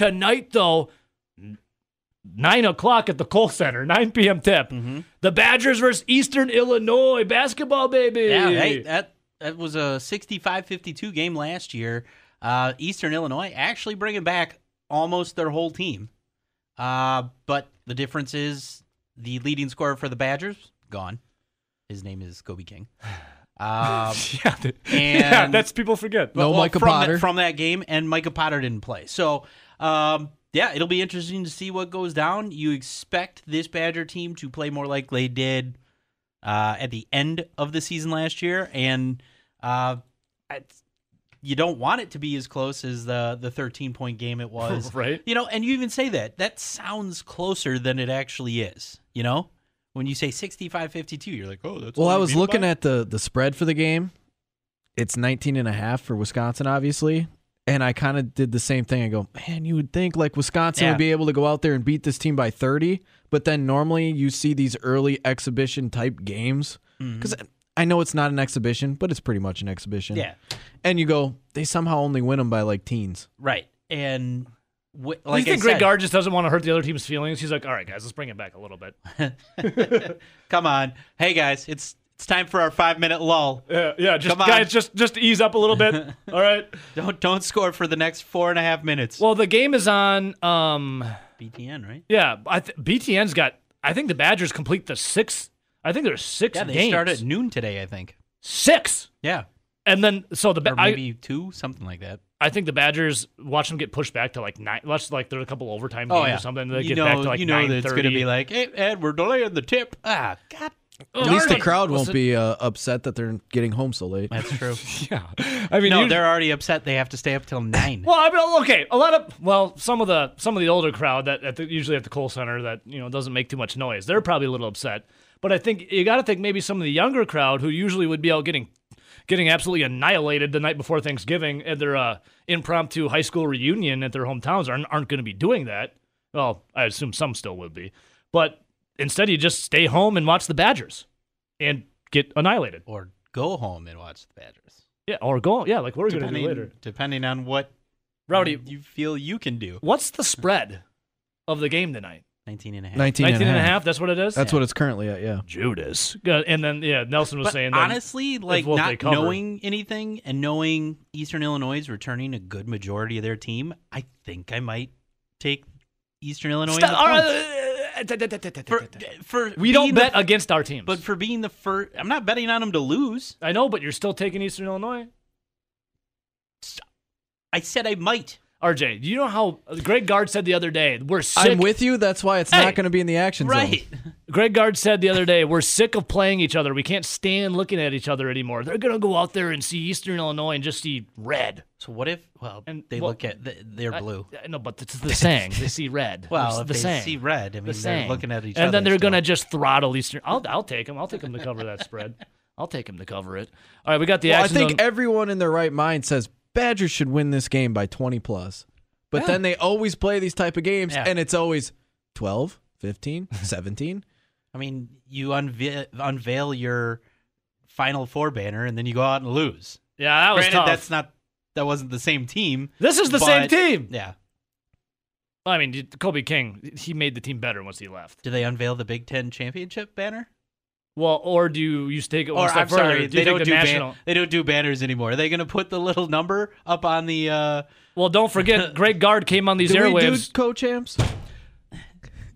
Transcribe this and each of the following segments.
tonight, though, nine o'clock at the Kohl Center, 9 p.m. tip. Mm-hmm. The Badgers versus Eastern Illinois basketball, baby. Yeah, hey, that that was a 65-52 game last year. Uh, Eastern Illinois actually bringing back almost their whole team. Uh, but the difference is the leading scorer for the Badgers gone. His name is Kobe King. Um, yeah, th- yeah, that's people forget. No Micah from Potter. That, from that game, and Micah Potter didn't play. So, um, yeah, it'll be interesting to see what goes down. You expect this Badger team to play more like they did uh, at the end of the season last year, and uh, it's- you don't want it to be as close as the the 13 point game it was, Right. You know, and you even say that that sounds closer than it actually is. You know, when you say 65-52, you're like, oh, that's Well, I was looking by- at the the spread for the game. It's 19 and a half for Wisconsin, obviously. And I kind of did the same thing. I go, man, you would think like Wisconsin Yeah. would be able to go out there and beat this team by 30. But then normally you see these early exhibition type games. Mm-hmm. Because I know it's not an exhibition, but it's pretty much an exhibition. yeah. And you go, they somehow only win them by like teens. Right. And wh- Like you think I Greg Gard just doesn't want to hurt the other team's feelings? He's like, all right, guys, let's bring it back a little bit. come on, hey guys, it's it's time for our five minute lull. Yeah, yeah, just Come on. guys, just just ease up a little bit. all right. Don't don't score for the next four and a half minutes. Well, the game is on. Um, BTN, right? yeah, I th- BTN's got. I think the Badgers complete the six. I think there's six Yeah, they games. start at noon today, I think. six, Yeah, and then so the Ba- or maybe two, something like that. I, I think the Badgers watch them get pushed back to like nine. Let's like there's a couple overtime games Oh yeah, or something. They you get know, back to like you know that it's going to 9:30. be like, hey Ed, we're delaying the tip. Ah, God, At least the crowd won't it- be uh, upset that they're getting home so late. that's true. Yeah, I mean, no, you- they're already upset. They have to stay up till nine. Well, I mean, okay, a lot of well, some of the some of the older crowd that at the, usually at the Kohl Center that you know doesn't make too much noise. They're probably a little upset, but I think you got to think maybe some of the younger crowd who usually would be out getting getting absolutely annihilated the night before Thanksgiving at their uh, impromptu high school reunion at their hometowns aren't aren't going to be doing that. Well, I assume some still would be, but instead you just stay home and watch the Badgers and get annihilated. or go home and watch the Badgers. Yeah, or go yeah, like we're going to do Depending, later. depending on what Rowdy, you feel you can do. what's the spread of the game tonight? 19 and a half. 19, 19 and a half. That's what it is? That's what it's currently at, yeah. Judas. And then, yeah, Nelson was But saying that. honestly, like not knowing anything and knowing Eastern Illinois is returning a good majority of their team, I think I might take Eastern Illinois. in Stop- the all points. right, for, for we don't bet the, against our teams. but for being the first, I'm not betting on them to lose. I know, but you're still taking Eastern Illinois. I said I might. RJ, do you know how Greg Gard said the other day, we're sick. I'm with you. That's why it's Hey! not going to be in the action zone. Right. Greg Gard said the other day, we're sick of playing each other. We can't stand looking at each other anymore. They're going to go out there and see Eastern Illinois and just see red. So what if? Well, And- they well, look at the, they're blue. I, no, but it's the saying. They see red. well, It's if the they saying. see red, I mean, the they're saying. looking at each and other. And then they're gonna just throttle Eastern. I'll I'll take them. I'll take them to cover that spread. I'll take them to cover it. All right, we got the action. Well, I think zone. everyone in their right mind says Badgers should win this game by 20 plus. But Yeah. then they always play these type of games Yeah. and it's always 12, 15, 17. I mean, you unveil, unveil your Final Four banner, and then you go out and lose. yeah, that was Granted, tough. that's not that wasn't the same team. this is the same team. Yeah. Well, I mean, Kobe King, he made the team better once he left. Do they unveil the Big Ten championship banner? Well, or do you, you take it one Or step I'm further? sorry, do they don't the do ban- national? they don't do banners anymore. Are they going to put the little number up on the? Uh, well, don't forget, Greg Gard came on these Do we do airwaves. co-champs?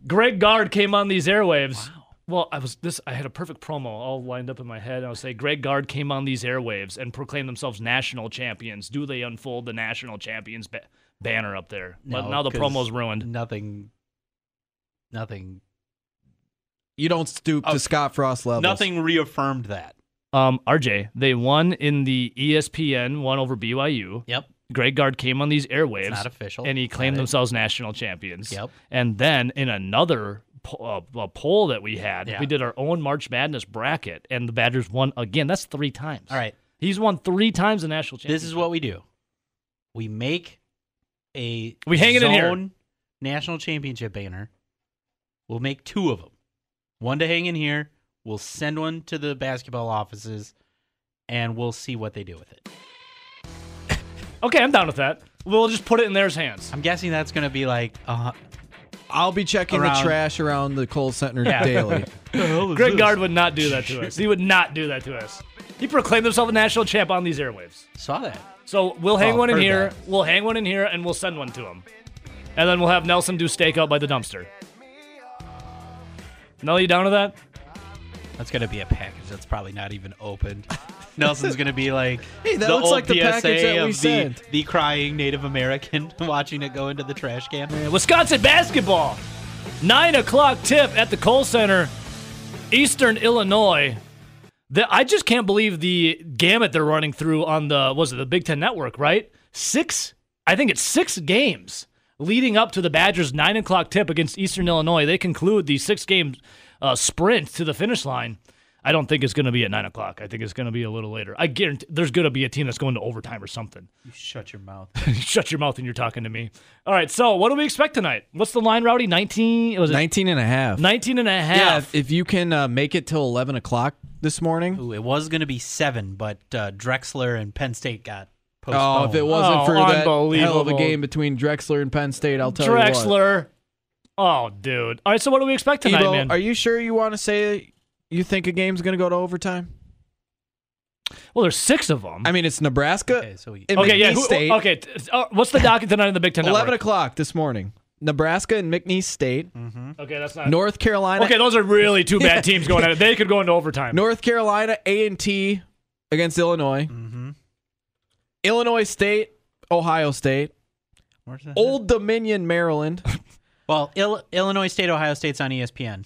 Greg Gard came on these airwaves. Wow. Well, I was this. I had a perfect promo all lined up in my head. I would say Greg Gard came on these airwaves and proclaimed themselves national champions. Do they unfold the national champions ba- banner up there? but no, now the 'cause promo's ruined. Nothing. Nothing. You don't stoop Oh, to Scott Frost levels. Nothing reaffirmed that. Um, RJ, they won in the ESPN one over BYU. Yep. Greg Gard came on these airwaves. It's not official. and he claimed themselves national champions. Yep. And then in another po- uh, poll that we had, Yeah. we did our own March Madness bracket, and the Badgers won again. That's three times. All right. He's won three times the national championship. This is what we do. We make a We hang it in here. zone national championship banner. We'll make two of them. One to hang in here. We'll send one to the basketball offices, and we'll see what they do with it. Okay, I'm down with that. We'll just put it in their hands. I'm guessing that's going to be like uh, I'll be checking Around- the trash around the Kohl Center Yeah. daily. Greg Gard would not do that to us. He would not do that to us. He proclaimed himself a national champ on these airwaves. saw that. So we'll hang Oh, one in heard here. that. We'll hang one in here, and we'll send one to him. And then we'll have Nelson do stakeout by the dumpster. Nelly, you down with that? That's going to be a package that's probably not even opened. Nelson's going to be like Hey, that the looks old like the PSA package that we of sent. The, the crying Native American watching it go into the trash can. Wisconsin basketball. Nine o'clock tip at the Kohl Center, Eastern Illinois. The, I just can't believe the gamut they're running through on the was it the Big Ten Network, right? Six, I think it's six games leading up to the Badgers' nine o'clock tip against Eastern Illinois. They conclude the six game uh, sprint to the finish line. I don't think it's going to be at nine o'clock. I think it's going to be a little later. I guarantee there's going to be a team that's going to overtime or something. You shut your mouth. Shut your mouth when you're talking to me. All right, so what do we expect tonight? What's the line, Rowdy? 19? Was it 19 and a half. 19 and a yeah, half? if, if you can uh, make it till 11 o'clock this morning. Ooh, it was going to be seven, but uh, Drexel and Penn State got Oh, if it wasn't Oh, for that hell of a game between Drexel and Penn State, I'll tell you what. Drexel. Oh, dude. All right, so what do we expect tonight, Evo, man? are you sure you want to say you think a game's going to go to overtime? well, there's six of them. I mean, it's Nebraska. Okay, so we- and okay, yeah. McNeese Who, State. okay, uh, what's the docket tonight in the Big Ten 11 Network? o'clock this morning. Nebraska and McNeese State. Okay, that's not. North Carolina. Okay, those are really two bad teams going at it. They could go into overtime. North Carolina A and T against Illinois. Mm-hmm. Illinois State, Ohio State. Where's that? Old Dominion, Maryland. Well, Il- Illinois State, Ohio State's on ESPN.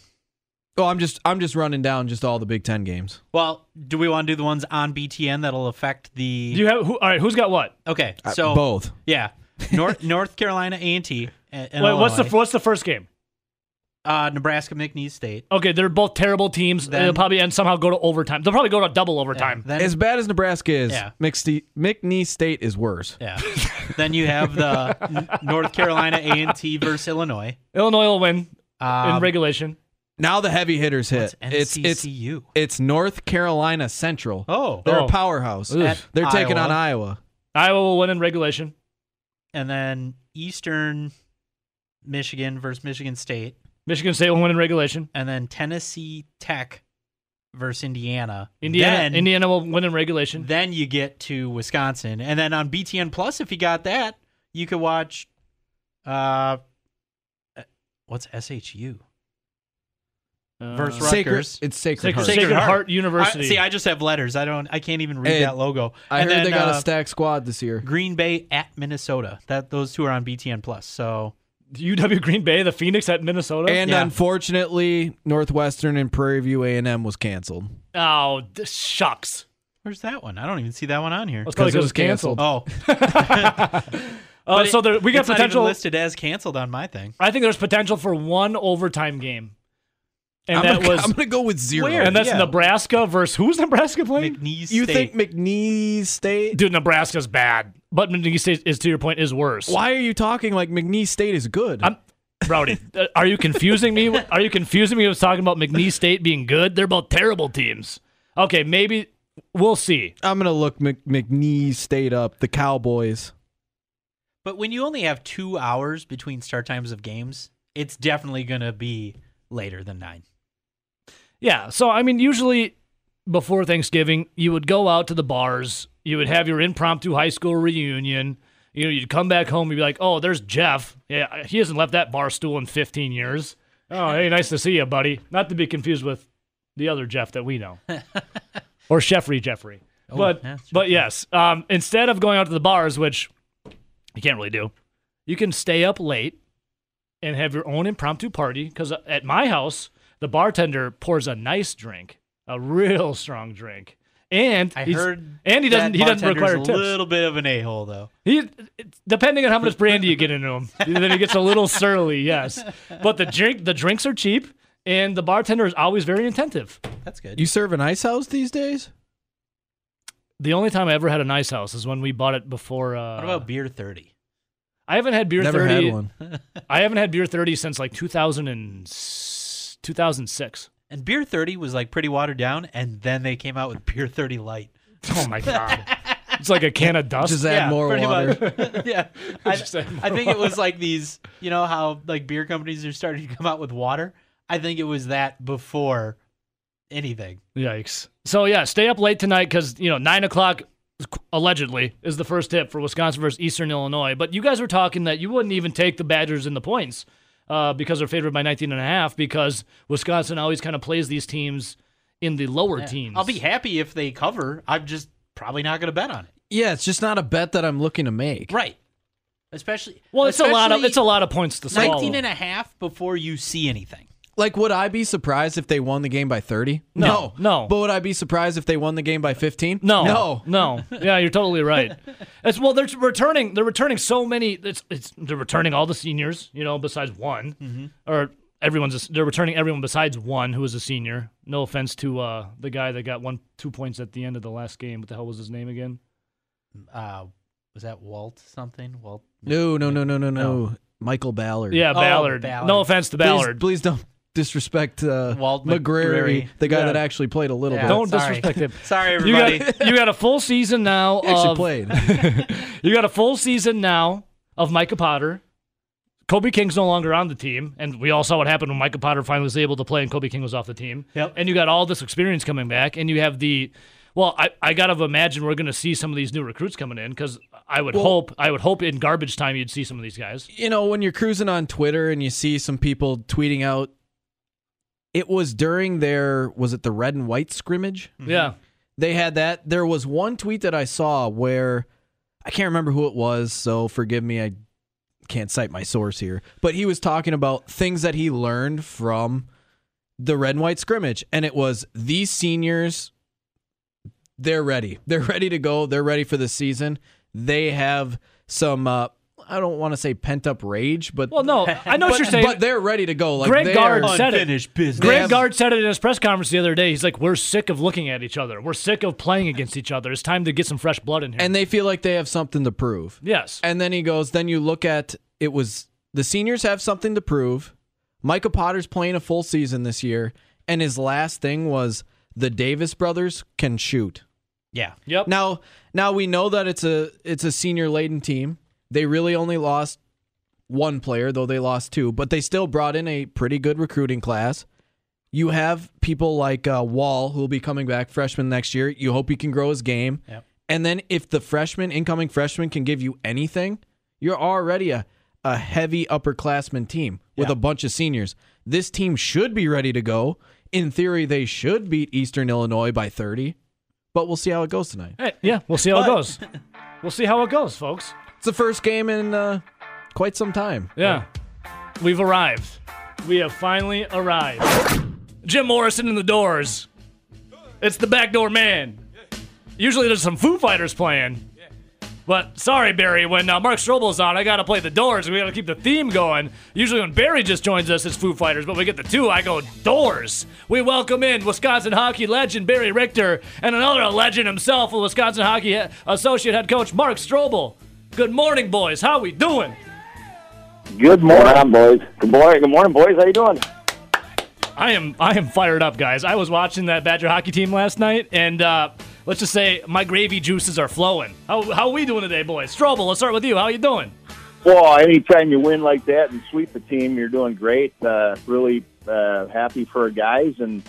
Oh, I'm just I'm just running down just all the Big Ten games. Well, do we want to do the ones on BTN that'll affect the? Do you have who? All right, who's got what? okay, Uh, so both. yeah, North North Carolina A and T. Wait, what's the what's the first game? Uh, Nebraska McNeese State? Okay, they're both terrible teams. Then- They'll probably and somehow go to overtime. They'll probably go to double overtime. Then As bad as Nebraska is, Yeah. McSte- McNeese State is worse. yeah, then you have the North Carolina A and T versus Illinois. Illinois will win in Um, regulation. Now the heavy hitters hit. It's it's NCCU. it's North Carolina Central. oh, They're Oh. a powerhouse. At They're taking Iowa. on Iowa. Iowa will win in regulation. and then Eastern Michigan versus Michigan State, Michigan State will win in regulation. and then Tennessee Tech versus Indiana. Indiana Then, Indiana will win in regulation. then you get to Wisconsin, and then on BTN Plus, if you got that, you could watch. Uh, what's SHU? Uh, versus Sacred, Rutgers. Sacred, it's Sacred, Sacred, Heart. Sacred Heart, Heart. University. I, see, I just have letters. I don't. I can't even read Hey, that logo. I and heard then, they got uh, a stacked squad this year. Green Bay at Minnesota. That those two are on BTN Plus. So UW Green Bay, the Phoenix at Minnesota. And Yeah. unfortunately, Northwestern and Prairie View A&M was canceled. oh, this shucks. where's that one? I don't even see that one on here. That's probably 'Cause because it was canceled. Oh, Uh, But so there, we got it's not even potential. listed as canceled on my thing. I think there's potential for one overtime game, and I'm that gonna, was I'm gonna go with zero. Where? and that's yeah. Nebraska versus who's Nebraska playing? McNeese State. you State. think McNeese State? Dude, Nebraska's bad, but McNeese State is to your point is worse. Why are you talking like McNeese State is good? I'm Rowdy. uh, are you confusing me? Are you confusing me with talking about McNeese State being good? They're both terrible teams. Okay, maybe we'll see. I'm gonna look Mc, McNeese State up. The Cowboys. But when you only have two hours between start times of games, it's definitely going to be later than nine. Yeah. So I mean, usually before Thanksgiving, you would go out to the bars. You would have your impromptu high school reunion. You know, you'd come back home. You'd be like, "Oh, there's Jeff. Yeah, he hasn't left that bar stool in 15 years. Oh, hey, nice to see you, buddy. Not to be confused with the other Jeff that we know, or Jeffrey Jeffrey. but yeah, but yes, um, instead of going out to the bars, which you can't really do, you can stay up late and have your own impromptu party. Because at my house, the bartender pours a nice drink, a real strong drink, and I heard and he doesn't he doesn't bartender's require a tips. little bit of an a hole though. He, depending on how much brandy you get into him, then he gets a little surly. Yes, but the drink the drinks are cheap, and the bartender is always very attentive. That's good. You serve an ice house these days? The only time I ever had an ice house is when we bought it before. Uh, what about beer thirty? I haven't had beer Never thirty. had one. I haven't had beer thirty since like 2000 and, 2006. And beer thirty was like pretty watered down, and then they came out with beer thirty light. Oh my god! It's like a can of dust. Just add more water. much. yeah, I, Just add I think it was like these. You know how like beer companies are starting to come out with water. I think it was that before anything. Yikes. So yeah, stay up late tonight because you know nine o'clock allegedly is the first tip for Wisconsin versus Eastern Illinois. But you guys were talking that you wouldn't even take the Badgers in the points uh, because they're favored by 19 and a half because Wisconsin always kind of plays these teams in the lower Yeah. teams. I'll be happy if they cover. I'm just probably not going to bet on it. Yeah, it's just not a bet that I'm looking to make. Right. Especially well. It's a lot of it's a lot of points to swallow. 19 and a half before you see anything. Like, would I be surprised if they won the game by 30? No, no. But would I be surprised if they won the game by 15? No, No. no. Yeah, you're totally right. It's well, they're returning. They're returning so many. It's, it's they're returning all the seniors. You know, besides one, Mm-hmm. or everyone's. A, they're returning everyone besides one who was a senior. No offense to uh, the guy that got one two points at the end of the last game. What the hell was his name again? Uh, was that Walt something? Walt. No, no, no, no, no, no. No. Michael Ballard. Yeah, Oh, Ballard. Ballard. No offense to Please, Ballard. please don't disrespect uh, Walt McGrory, McGrory. the guy Yeah. that actually played a little Yeah. bit. Don't sorry. disrespect him. Sorry, You everybody. got you got a full season now. He actually of, played. you got a full season now of Micah Potter. Kobe King's no longer on the team, and we all saw what happened when Micah Potter finally was able to play and Kobe King was off the team. Yep. And you got all this experience coming back, and you have the. Well, I, I gotta imagine we're gonna see some of these new recruits coming in because I would Well- hope I would hope in garbage time you'd see some of these guys. you know, when you're cruising on Twitter and you see some people tweeting out, it was during their, was it the red and white scrimmage? Yeah, They had that. There was one tweet that I saw where I can't remember who it was, so forgive me. I can't cite my source here. But he was talking about things that he learned from the red and white scrimmage. And it was these seniors, they're ready. They're ready to go. They're ready for the season. They have some, uh, I don't want to say pent up rage, but. Well, no, I know what you're saying. but they're ready to go. Like Greg Gard said it. Business. Greg have- Gard said it in his press conference the other day. He's like, "We're sick of looking at each other. We're sick of playing against each other. It's time to get some fresh blood in here." and they feel like they have something to prove. yes, And then he goes, then you look at it was the seniors have something to prove. Micah Potter's playing a full season this year, and his last thing was the Davis brothers can shoot. Yeah. yep. Now, now we know that it's a it's a senior laden team. They really only lost one player, though they lost two, but they still brought in a pretty good recruiting class. You have people like uh, Wall who will be coming back freshman next year. You hope he can grow his game. Yep. And then if the freshman, incoming freshman, can give you anything, you're already a, a heavy upperclassman team with Yeah. a bunch of seniors. This team should be ready to go. In theory, they should beat Eastern Illinois by 30, but we'll see how it goes tonight. Hey, yeah, we'll see how it goes. We'll see how it goes, folks. It's the first game in uh, quite some time. Yeah, we've arrived. We have finally arrived. Jim Morrison in the doors. It's the backdoor man. Usually there's some Foo Fighters playing. But sorry, Barry, when uh, Mark Strobel's on, I gotta play the Doors. We gotta keep the theme going. Usually when Barry just joins us, it's Foo Fighters, but we get the two, I go Doors. We welcome in Wisconsin hockey legend Barry Richter and another legend himself, Wisconsin hockey associate head coach Mark Strobel. Good morning, boys. How we doing? Good morning, boys. Good morning, good morning, boys. How you doing? I am I am fired up, guys. I was watching that Badger hockey team last night, and uh, let's just say my gravy juices are flowing. How how are we doing today, boys? Strobel, let's start with you. How you doing? Well, anytime you win like that and sweep the team, you're doing great. Uh, really uh, happy for our guys, and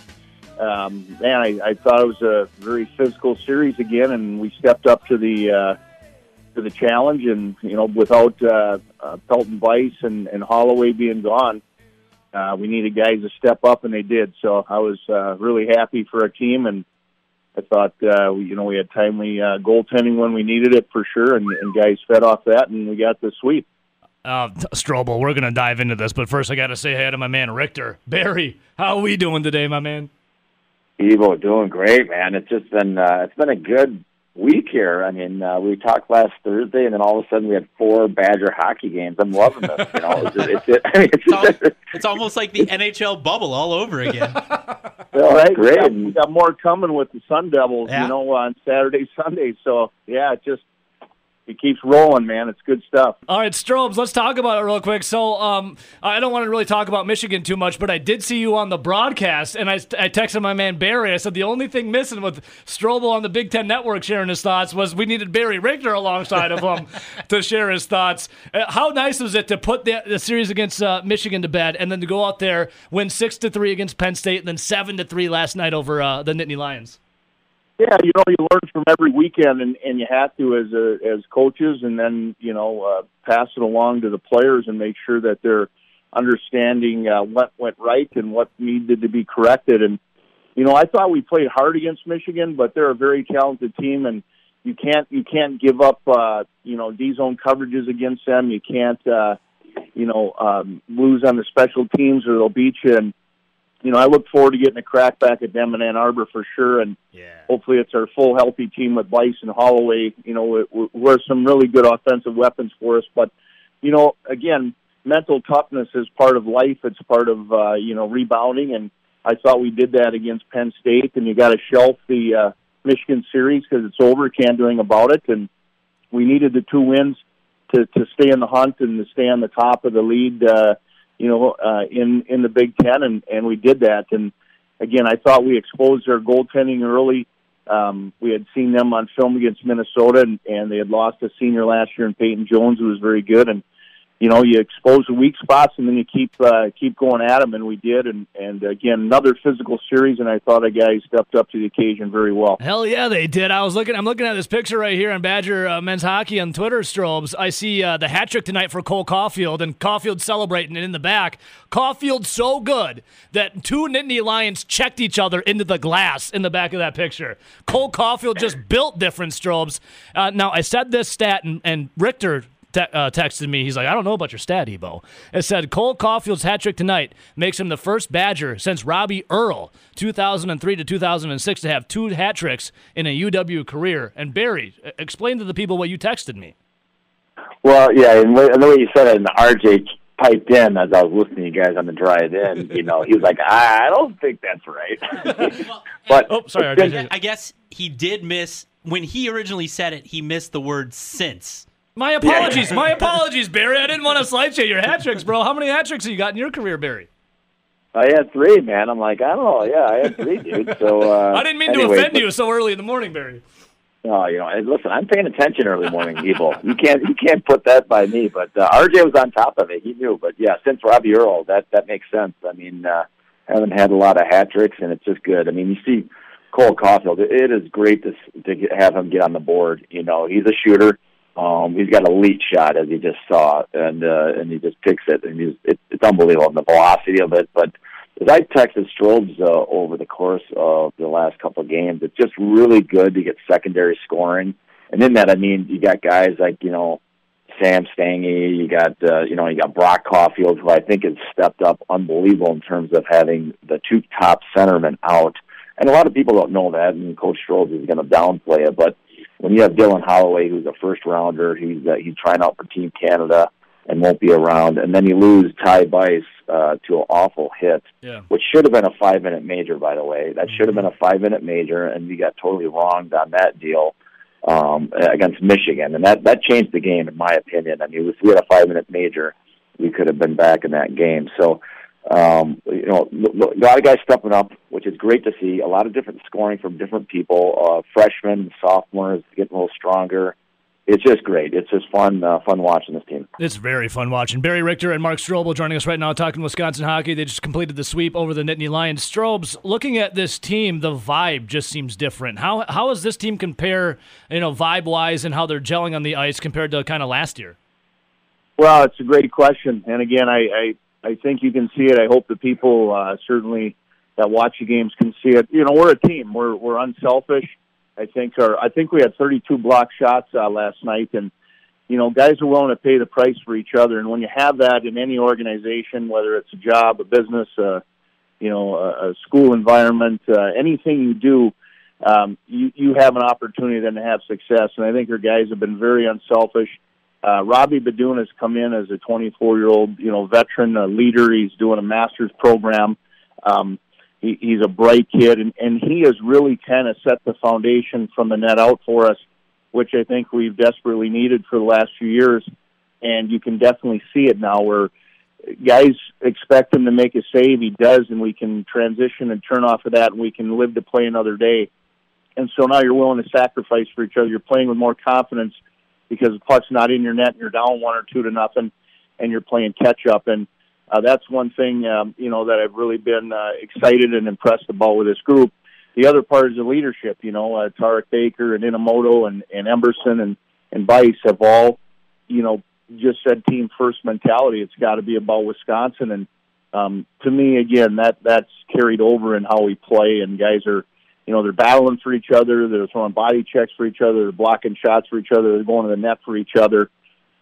um, man, I, I thought it was a very physical series again, and we stepped up to the uh, to the challenge. And you know, without uh, uh, Pelton-Byce and, and Holloway being gone, uh, we needed guys to step up, and they did. So I was uh, really happy for our team, and I thought uh, we, you know we had timely uh, goaltending when we needed it for sure, and, and guys fed off that, and we got the sweep. Uh, Strobel, we're gonna dive into this, but first I gotta say hi to my man Richter. Barry, how are we doing today, my man? Evo doing great, man. It's just been uh, it's been a good week here. I mean, uh, we talked last Thursday, and then all of a sudden we had four Badger hockey games. I'm loving this. You know, it's, it's, it, I mean, it's, It's, al- it's almost like the NHL bubble all over again. Well, That's great. We got, we got more coming with the Sun Devils, Yeah. you know, on Saturday, Sunday. So yeah, it just it keeps rolling, man. It's good stuff. All right, Strobes, let's talk about it real quick. So, um, I don't want to really talk about Michigan too much, but I did see you on the broadcast, and I, I texted my man Barry. I said the only thing missing with Strobel on the Big Ten Network sharing his thoughts was we needed Barry Richter alongside of him to share his thoughts. Uh, how nice was it to put the, the series against uh, Michigan to bed, and then to go out there, win six to three against Penn State, and then seven to three last night over uh, the Nittany Lions? Yeah, you know, you learn from every weekend, and, and you have to as a, as coaches, and then you know uh, pass it along to the players and make sure that they're understanding uh, what went right and what needed to be corrected. And you know, I thought we played hard against Michigan, but they're a very talented team, and you can't you can't give up uh, you know D zone coverages against them. You can't uh, you know um, lose on the special teams, or they'll beat you. And you know, I look forward to getting a crack back at them in Ann Arbor for sure, and Yeah. hopefully it's our full healthy team with Byce and Holloway. You know, we're some really good offensive weapons for us. But you know, again, mental toughness is part of life. It's part of uh, you know rebounding, and I thought we did that against Penn State. And you got to shelf the uh, Michigan series because it's over. Can't do anything about it. And we needed the two wins to to stay in the hunt and to stay on the top of the lead. Uh, you know, uh, in in the Big Ten, and and we did that. And again, I thought we exposed their goaltending early. Um, we had seen them on film against Minnesota, and, and they had lost a senior last year in Peyton Jones, who was very good. And you know, you expose the weak spots, and then you keep uh, keep going at them, and we did. And and again, another physical series, and I thought our guys stepped up to the occasion very well. Hell yeah, they did. I was looking. I'm looking at this picture right here on Badger uh, men's hockey on Twitter. Strobes. I see uh, the hat trick tonight for Cole Caufield, and Caufield celebrating it in the back. Caufield so good that two Nittany Lions checked each other into the glass in the back of that picture. Cole Caufield just built different. Strobes. Uh, now I said this stat, and, and Richter te- uh, texted me. He's like, I don't know about your stat, Ebo. It said Cole Caufield's hat trick tonight makes him the first Badger since Robbie Earl, 2003 to 2006, to have two hat tricks in a UW career. And Barry, uh, explain to the people what you texted me. Well, yeah, and the way you said it, and RJ piped in as I was listening to you guys on the drive in. You know, he was like, "I don't think that's right." but Oh, sorry, RJ. I guess he did miss when he originally said it. He missed the word since. My apologies. My apologies, Barry. I didn't want to slight you your hat tricks, bro. How many hat tricks have you got in your career, Barry? I had three, man. I'm like, I don't know. Yeah, I had three, dude. So uh, I didn't mean anyway, to offend but- you so early in the morning, Barry. Oh, you know, and listen, I'm paying attention early morning, people. You can't you can't put that by me. But uh, RJ was on top of it. He knew. But yeah, since Robbie Earl, that that makes sense. I mean, uh, haven't had a lot of hat tricks, and it's just good. I mean, you see Cole Caufield. It, it is great to s- to get, have him get on the board. You know, he's a shooter. Um, he's got a elite shot, as you just saw, and uh, and he just picks it, and he's it, it's unbelievable the velocity of it. But as I texted Strobes uh, over the course of the last couple of games, it's just really good to get secondary scoring. And in that, I mean, you got guys like you know Sam Stangy, you got uh, you know you got Brock Caufield, who I think has stepped up unbelievable in terms of having the two top centermen out. And a lot of people don't know that, and Coach Strobes is going to downplay it. But when you have Dylan Holloway, who's a first rounder, he's uh, he's trying out for Team Canada and won't be around, and then you lose Ty Byce uh, to an awful hit Yeah. which should have been a five minute major, by the way. That should have been a five minute major, and we got totally wronged on that deal um, against Michigan, and that that changed the game, in my opinion. I mean, if we had a five minute major, we could have been back in that game. So, um, you know, l- l- a lot of guys stepping up, which is great to see. A lot of different scoring from different people, uh, freshmen, sophomores getting a little stronger. It's just great. It's just fun, uh, fun watching this team. It's very fun watching. Barry Richter and Mark Strobel joining us right now talking Wisconsin hockey. They just completed the sweep over the Nittany Lions. Strobes, looking at this team, the vibe just seems different. How how does this team compare, you know, vibe wise and how they're gelling on the ice compared to kind of last year? Well, it's a great question, and again, I I, I think you can see it. I hope the people uh, certainly that watch the games can see it. You know, we're a team. We're we're unselfish. I think our I think we had 32 block shots uh, last night, and you know, guys are willing to pay the price for each other. And when you have that in any organization, whether it's a job, a business, uh, you know, a, a school environment, uh, anything you do, um, you you have an opportunity then to have success. And I think our guys have been very unselfish. Uh, Robbie Beydoun has come in as a 24 year old, you know, veteran uh, leader. He's doing a master's program. Um, he, he's a bright kid, and, and he has really kind of set the foundation from the net out for us. which I think we've desperately needed for the last few years. And you can definitely see it now where guys expect him to make a save. He does, and we can transition and turn off of that, and we can live to play another day. And so now you're willing to sacrifice for each other. You're playing with more confidence because the puck's not in your net and you're down one or two to nothing, and you're playing catch up. And uh, that's one thing um, you know that I've really been uh, excited and impressed about with this group. The other part is the leadership. You know, uh, Tarek Baker and Inamoto and and Emberson and and Byce have all you know just said team first mentality. It's got to be about Wisconsin, and um, to me, again, that that's carried over in how we play. And guys are, you know, they're battling for each other. They're throwing body checks for each other. They're blocking shots for each other. They're going to the net for each other.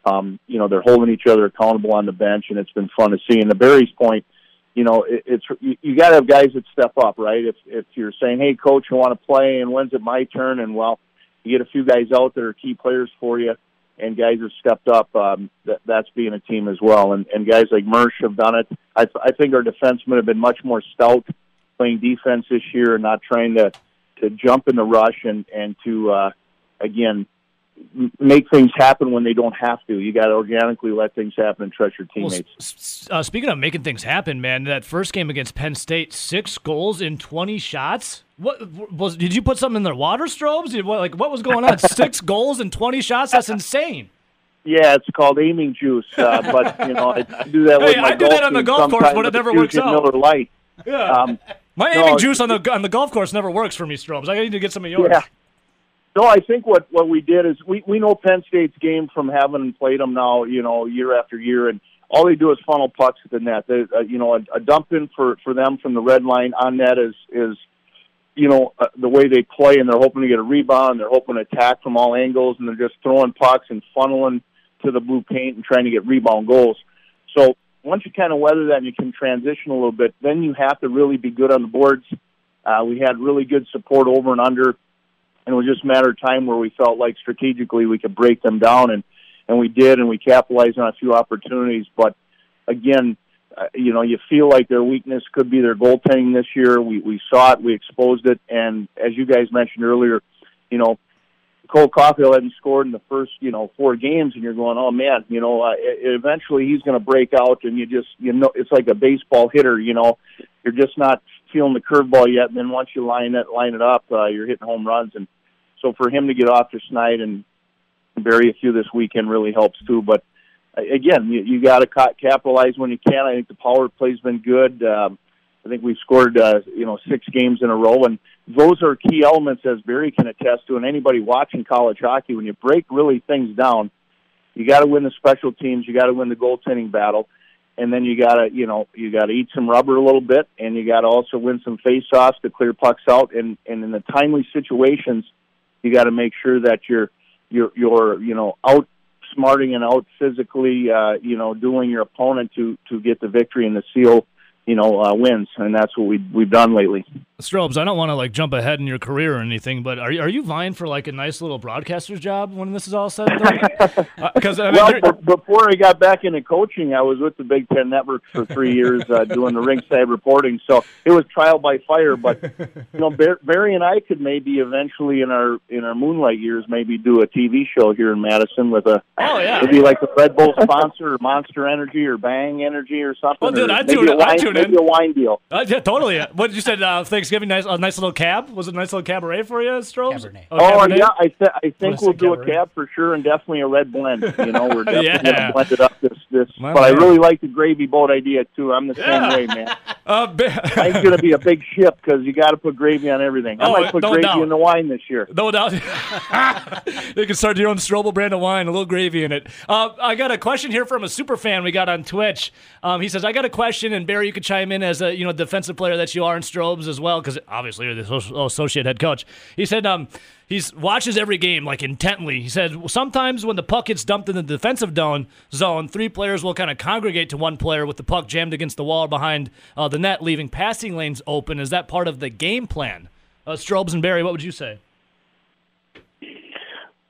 Um, you know, they're holding each other accountable on the bench, and it's been fun to see. And the Barry's point, you know, it, it's you, you got to have guys that step up, right? If if you're saying, "Hey, coach, I want to play," and when's it my turn? And well, you get a few guys out that are key players for you and guys have stepped up. Um, that, that's being a team as well, and, and guys like Mersch have done it. I, I think our defensemen have been much more stout playing defense this year and not trying to to jump in the rush and and to uh, again make things happen when they don't have to. You got to organically let things happen and trust your teammates. Well, uh, speaking of making things happen, man, that first game against Penn State, six goals in twenty shots. What was? Did you put something in their water strobes? What, like what was going on? six goals in twenty shots. That's insane. Yeah, it's called aiming juice. Uh, but you know, I, I do that with hey, my I do that on the golf course, but it never works out. Miller Lite. Yeah. Um, my aiming juice on the on the golf course never works for me, Strobes. I need to get some of yours. Yeah. No, I think what what we did is we we know Penn State's game from having played them now, you know, year after year, and all they do is funnel pucks at the net. They, uh, you know, a, a dump in for for them from the red line on net is is you know uh, the way they play, and they're hoping to get a rebound. They're hoping to attack from all angles, and they're just throwing pucks and funneling to the blue paint and trying to get rebound goals. So once you kind of weather that and you can transition a little bit, then you have to really be good on the boards. Uh, we had really good support over and under and it was just a matter of time where we felt like strategically we could break them down, and and we did, and we capitalized on a few opportunities. But again, uh, you know, you feel like their weakness could be their goaltending this year. We we saw it, we exposed it, and as you guys mentioned earlier, you know, Cole Caufield hadn't scored in the first, you know, four games, and you're going, oh man, you know, uh, eventually he's going to break out, and you just, you know, it's like a baseball hitter, you know, you're just not feeling the curveball yet, and then once you line it, line it up, uh, you're hitting home runs, and so for him to get off to Schneid and bury a few this weekend really helps too. But again, you, you got to ca- capitalize when you can. I think the power play's been good. Um, I think we've scored uh, you know six games in a row, and those are key elements as Barry can attest to. And anybody watching college hockey, when you break really things down, you got to win the special teams, you got to win the goaltending battle, and then you got to you know you got to eat some rubber a little bit, and you got to also win some faceoffs to clear pucks out. And and in the timely situations, you got to make sure that you're you're you're you know outsmarting and out physically uh, you know doing your opponent to to get the victory and the seal you know uh, wins, and that's what we we've done lately. Strobes, I don't want to like jump ahead in your career or anything, but are you, are you vying for like a nice little broadcaster's job when this is all said? Because uh, I mean, well, before I got back into coaching, I was with the Big Ten Network for three years uh, doing the ringside reporting, so it was trial by fire. But you know, Barry and I could maybe eventually in our in our moonlight years maybe do a TV show here in Madison with a oh yeah, maybe like the Red Bull sponsor or Monster Energy or Bang Energy or something. Well, dude, I tune, I tune maybe a wine deal. Uh, yeah, totally. What did you said? Uh, Thanksgiving, nice, a nice little cab. Was it a nice little cabaret for you, Strobes? Cabernet. Oh, oh yeah, I, th- I think we'll do cabaret. a cab for sure, and definitely a red blend. You know, we're definitely yeah. gonna blend it up this this. My but man. I really like the gravy boat idea too. I'm the yeah. same way, man. Uh, Mine's gonna be a big ship because you got to put gravy on everything. I oh, might put no gravy doubt. in the wine this year. No doubt. you can start your own Strobel brand of wine, a little gravy in it. Uh, I got a question here from a super fan we got on Twitch. Um, he says, "I got a question, and Barry, you could chime in as a you know defensive player that you are in Strobes as well, because obviously you're the associate head coach." He said, um, he watches every game like intently. He said sometimes when the puck gets dumped in the defensive zone, zone, three players will kind of congregate to one player with the puck jammed against the wall behind uh, the net, leaving passing lanes open. Is that part of the game plan? Uh, Strobes and Barry, what would you say?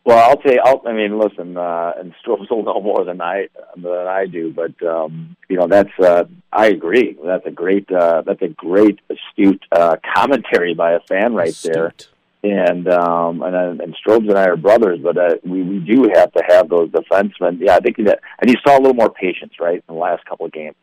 Well, I'll tell you. I'll, I mean, listen, uh, and Strobes will know more than I than I do, but um, you know, that's uh, I agree. That's a great uh, that's a great astute uh, commentary by a fan right astute. there and um, and uh, and Strobes and I are brothers, but uh, we we do have to have those defensemen. Yeah, I think that, and you saw a little more patience, right, in the last couple of games.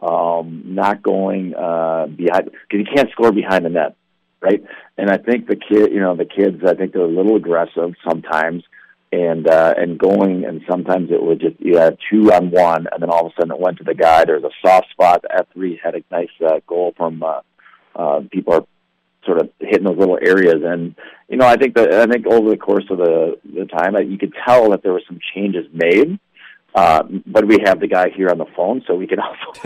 Um, not going uh, behind because you can't score behind the net, right? And I think the kid, you know, the kids, I think they're a little aggressive sometimes, and uh, and going, and sometimes it would just you had two on one, and then all of a sudden it went to the guy. There's a soft spot. F three had a nice uh, goal from. Uh, uh, people are sort of hitting those little areas. And you know, I think that I think over the course of the the time, uh, you could tell that there were some changes made. Uh, but we have the guy here on the phone, so we can also.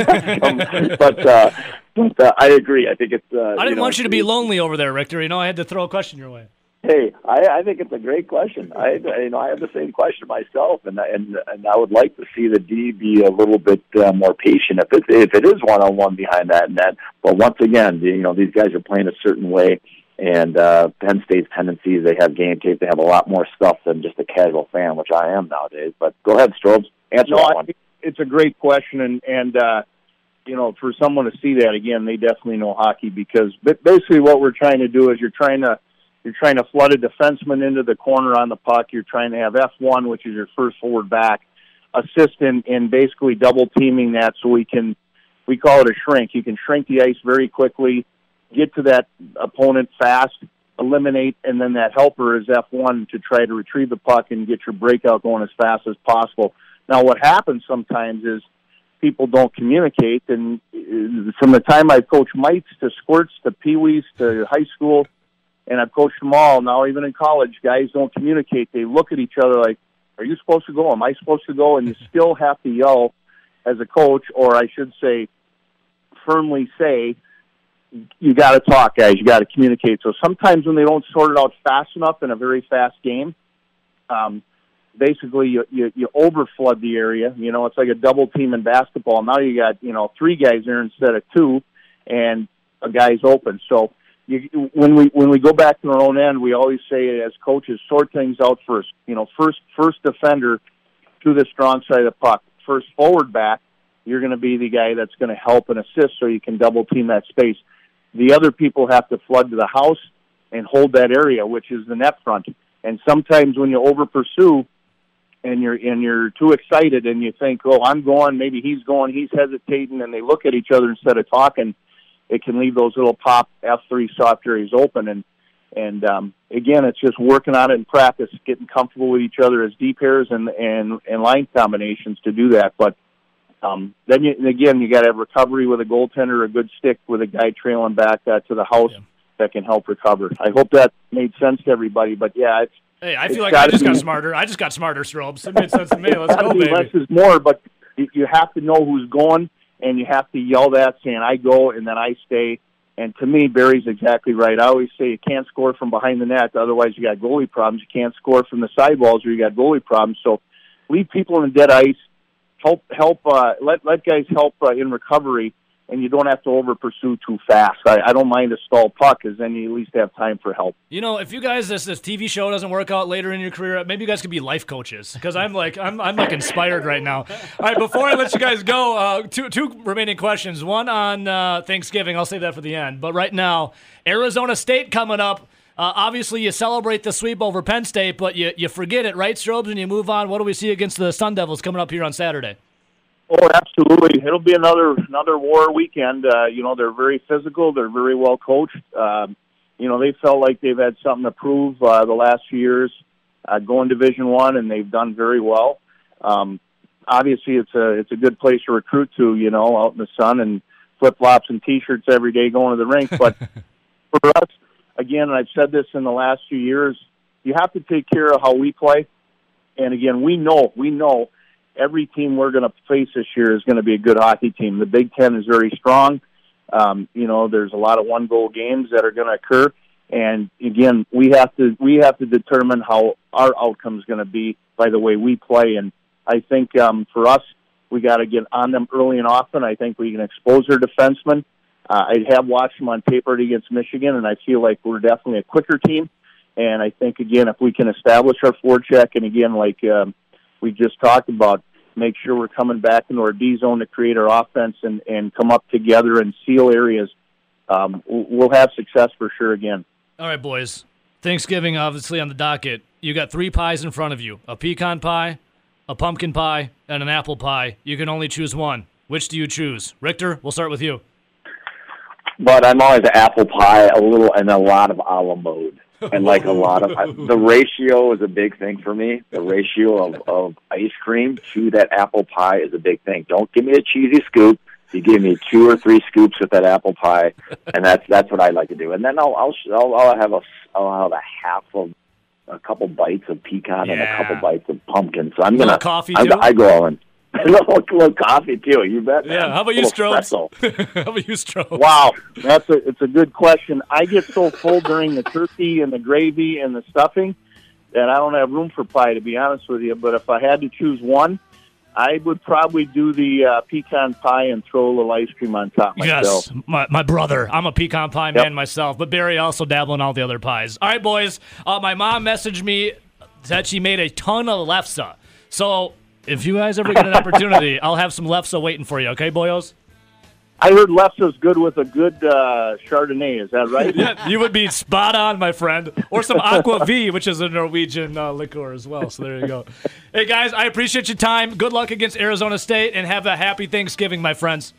but uh, but uh, I agree. I think it's. Uh, I didn't you know, want you to be lonely over there, Richter. You know, I had to throw a question your way. Hey, I, I think it's a great question. I, you know, I have the same question myself, and and and I would like to see the D be a little bit uh, more patient if it if it is one on one behind that net. But once again, you know, these guys are playing a certain way, and uh, Penn State's tendencies they have game tape. They have a lot more stuff than just a casual fan, which I am nowadays. But go ahead, Strobes, answer No, that one. it's a great question, and and uh, you know, for someone to see that again, they definitely know hockey because ba- basically what we're trying to do is you're trying to you're trying to flood a defenseman into the corner on the puck. You're trying to have F one, which is your first forward back, assist in, in basically double teaming that, so we can we call it a shrink. You can shrink the ice very quickly, get to that opponent fast, eliminate, and then that helper is F one to try to retrieve the puck and get your breakout going as fast as possible. Now, what happens sometimes is people don't communicate, and uh, from the time I've coached mites to squirts to peewees to high school, and I've coached them all. Now, even in college, guys don't communicate. They look at each other like, "Are you supposed to go? Am I supposed to go?" And you still have to yell as a coach, or I should say, firmly say, "You got to talk, guys. You got to communicate." So sometimes when they don't sort it out fast enough in a very fast game, um, basically you, you you overflood the area. You know, it's like a double team in basketball. Now you got you know three guys there instead of two, and a guy's open. So you, when we when we go back to our own end, we always say as coaches, sort things out first. You know, first first defender to the strong side of the puck. First forward back, you're going to be the guy that's going to help and assist, so you can double team that space. The other people have to flood to the house and hold that area, which is the net front. And sometimes when you over pursue, and you're and you're too excited and you think, oh, I'm going, maybe he's going, he's hesitating, and they look at each other instead of talking. It can leave those little pop F three soft areas open, and and um, again, it's just working on it in practice, getting comfortable with each other as deep pairs and and and line combinations to do that. But um, then you, again, you got to have recovery with a goaltender, a good stick with a guy trailing back uh, to the house Yeah. that can help recover. I hope that made sense to everybody. But yeah, it's Hey, I feel like I just got smarter. I just got smarter, Strobes. It made sense to me. Let's go, baby. less is more, but you you have to know who's going, and you have to yell that saying "I go" and then I stay. And to me, Barry's exactly right. I always say you can't score from behind the net, otherwise you got goalie problems. You can't score from the sidewalls, or you got goalie problems. So leave people in dead ice. Help, help, uh, let let guys help uh, in recovery, and you don't have to over pursue too fast. I, I don't mind a stall puck, because then you at least have time for help. You know, if you guys this this TV show doesn't work out later in your career, maybe you guys could be life coaches because I'm like I'm I'm like inspired right now. All right, before I let you guys go, uh, two two remaining questions. One on uh, Thanksgiving. I'll save that for the end. But right now, Arizona State coming up. Uh, obviously, you celebrate the sweep over Penn State, but you you forget it, right, Strobes, and you move on. What do we see against the Sun Devils coming up here on Saturday? Oh, absolutely! It'll be another another war weekend. Uh, you know, they're very physical. They're very well coached. Um, you know, they felt like they've had something to prove uh, the last few years, uh, going Division One, and they've done very well. Um, obviously, it's a it's a good place to recruit to. You know, out in the sun and flip flops and t-shirts every day going to the rink. But for us, again, and I've said this in the last few years, you have to take care of how we play. And again, we know we know every team we're going to face this year is going to be a good hockey team. The Big Ten is very strong. Um, you know, there's a lot of one goal games that are going to occur, and again, we have to we have to determine how our outcome is going to be by the way we play. And I think um, for us, we got to get on them early and often. I think we can expose their defensemen. Uh, I have watched them on paper against Michigan, and I feel like we're definitely a quicker team. And I think again, if we can establish our forecheck, and again, like um, we just talked about, make sure we're coming back into our D zone to create our offense and and come up together and seal areas. Um, we'll have success for sure again. All right, boys. Thanksgiving, obviously, on the docket. You got three pies in front of you a pecan pie, a pumpkin pie, and an apple pie. You can only choose one. Which do you choose? Richter, we'll start with you. But I'm always apple pie, a little, and a lot of a la mode. And like a lot of the ratio is a big thing for me. The ratio of, of ice cream to that apple pie is a big thing. Don't give me a cheesy scoop. You give me two or three scoops with that apple pie, and that's that's what I like to do. And then I'll I'll I'll, I'll have a I'll have a half of a couple bites of pecan and a couple bites of pumpkin. So I'm gonna coffee, I? I go all in. A little, little coffee too. You bet. Yeah, man. how about you, Strobes? How about you, Stroh? Wow, that's a it's a good question. I get so full during the turkey and the gravy and the stuffing that I don't have room for pie, to be honest with you. But if I had to choose one, I would probably do the uh, pecan pie and throw a little ice cream on top myself. Yes, my, my brother. I'm a pecan pie Yep. man myself, but Barry also dabble in all the other pies. All right, boys. Uh, my mom messaged me that she made a ton of lefse. So if you guys ever get an opportunity, I'll have some lefse waiting for you. Okay, boyos? I heard Lefsa's good with a good uh, Chardonnay. Is that right? Yeah, you would be spot on, my friend. Or some Aqua V, which is a Norwegian uh, liquor as well. So there you go. Hey, guys, I appreciate your time. Good luck against Arizona State, and have a happy Thanksgiving, my friends.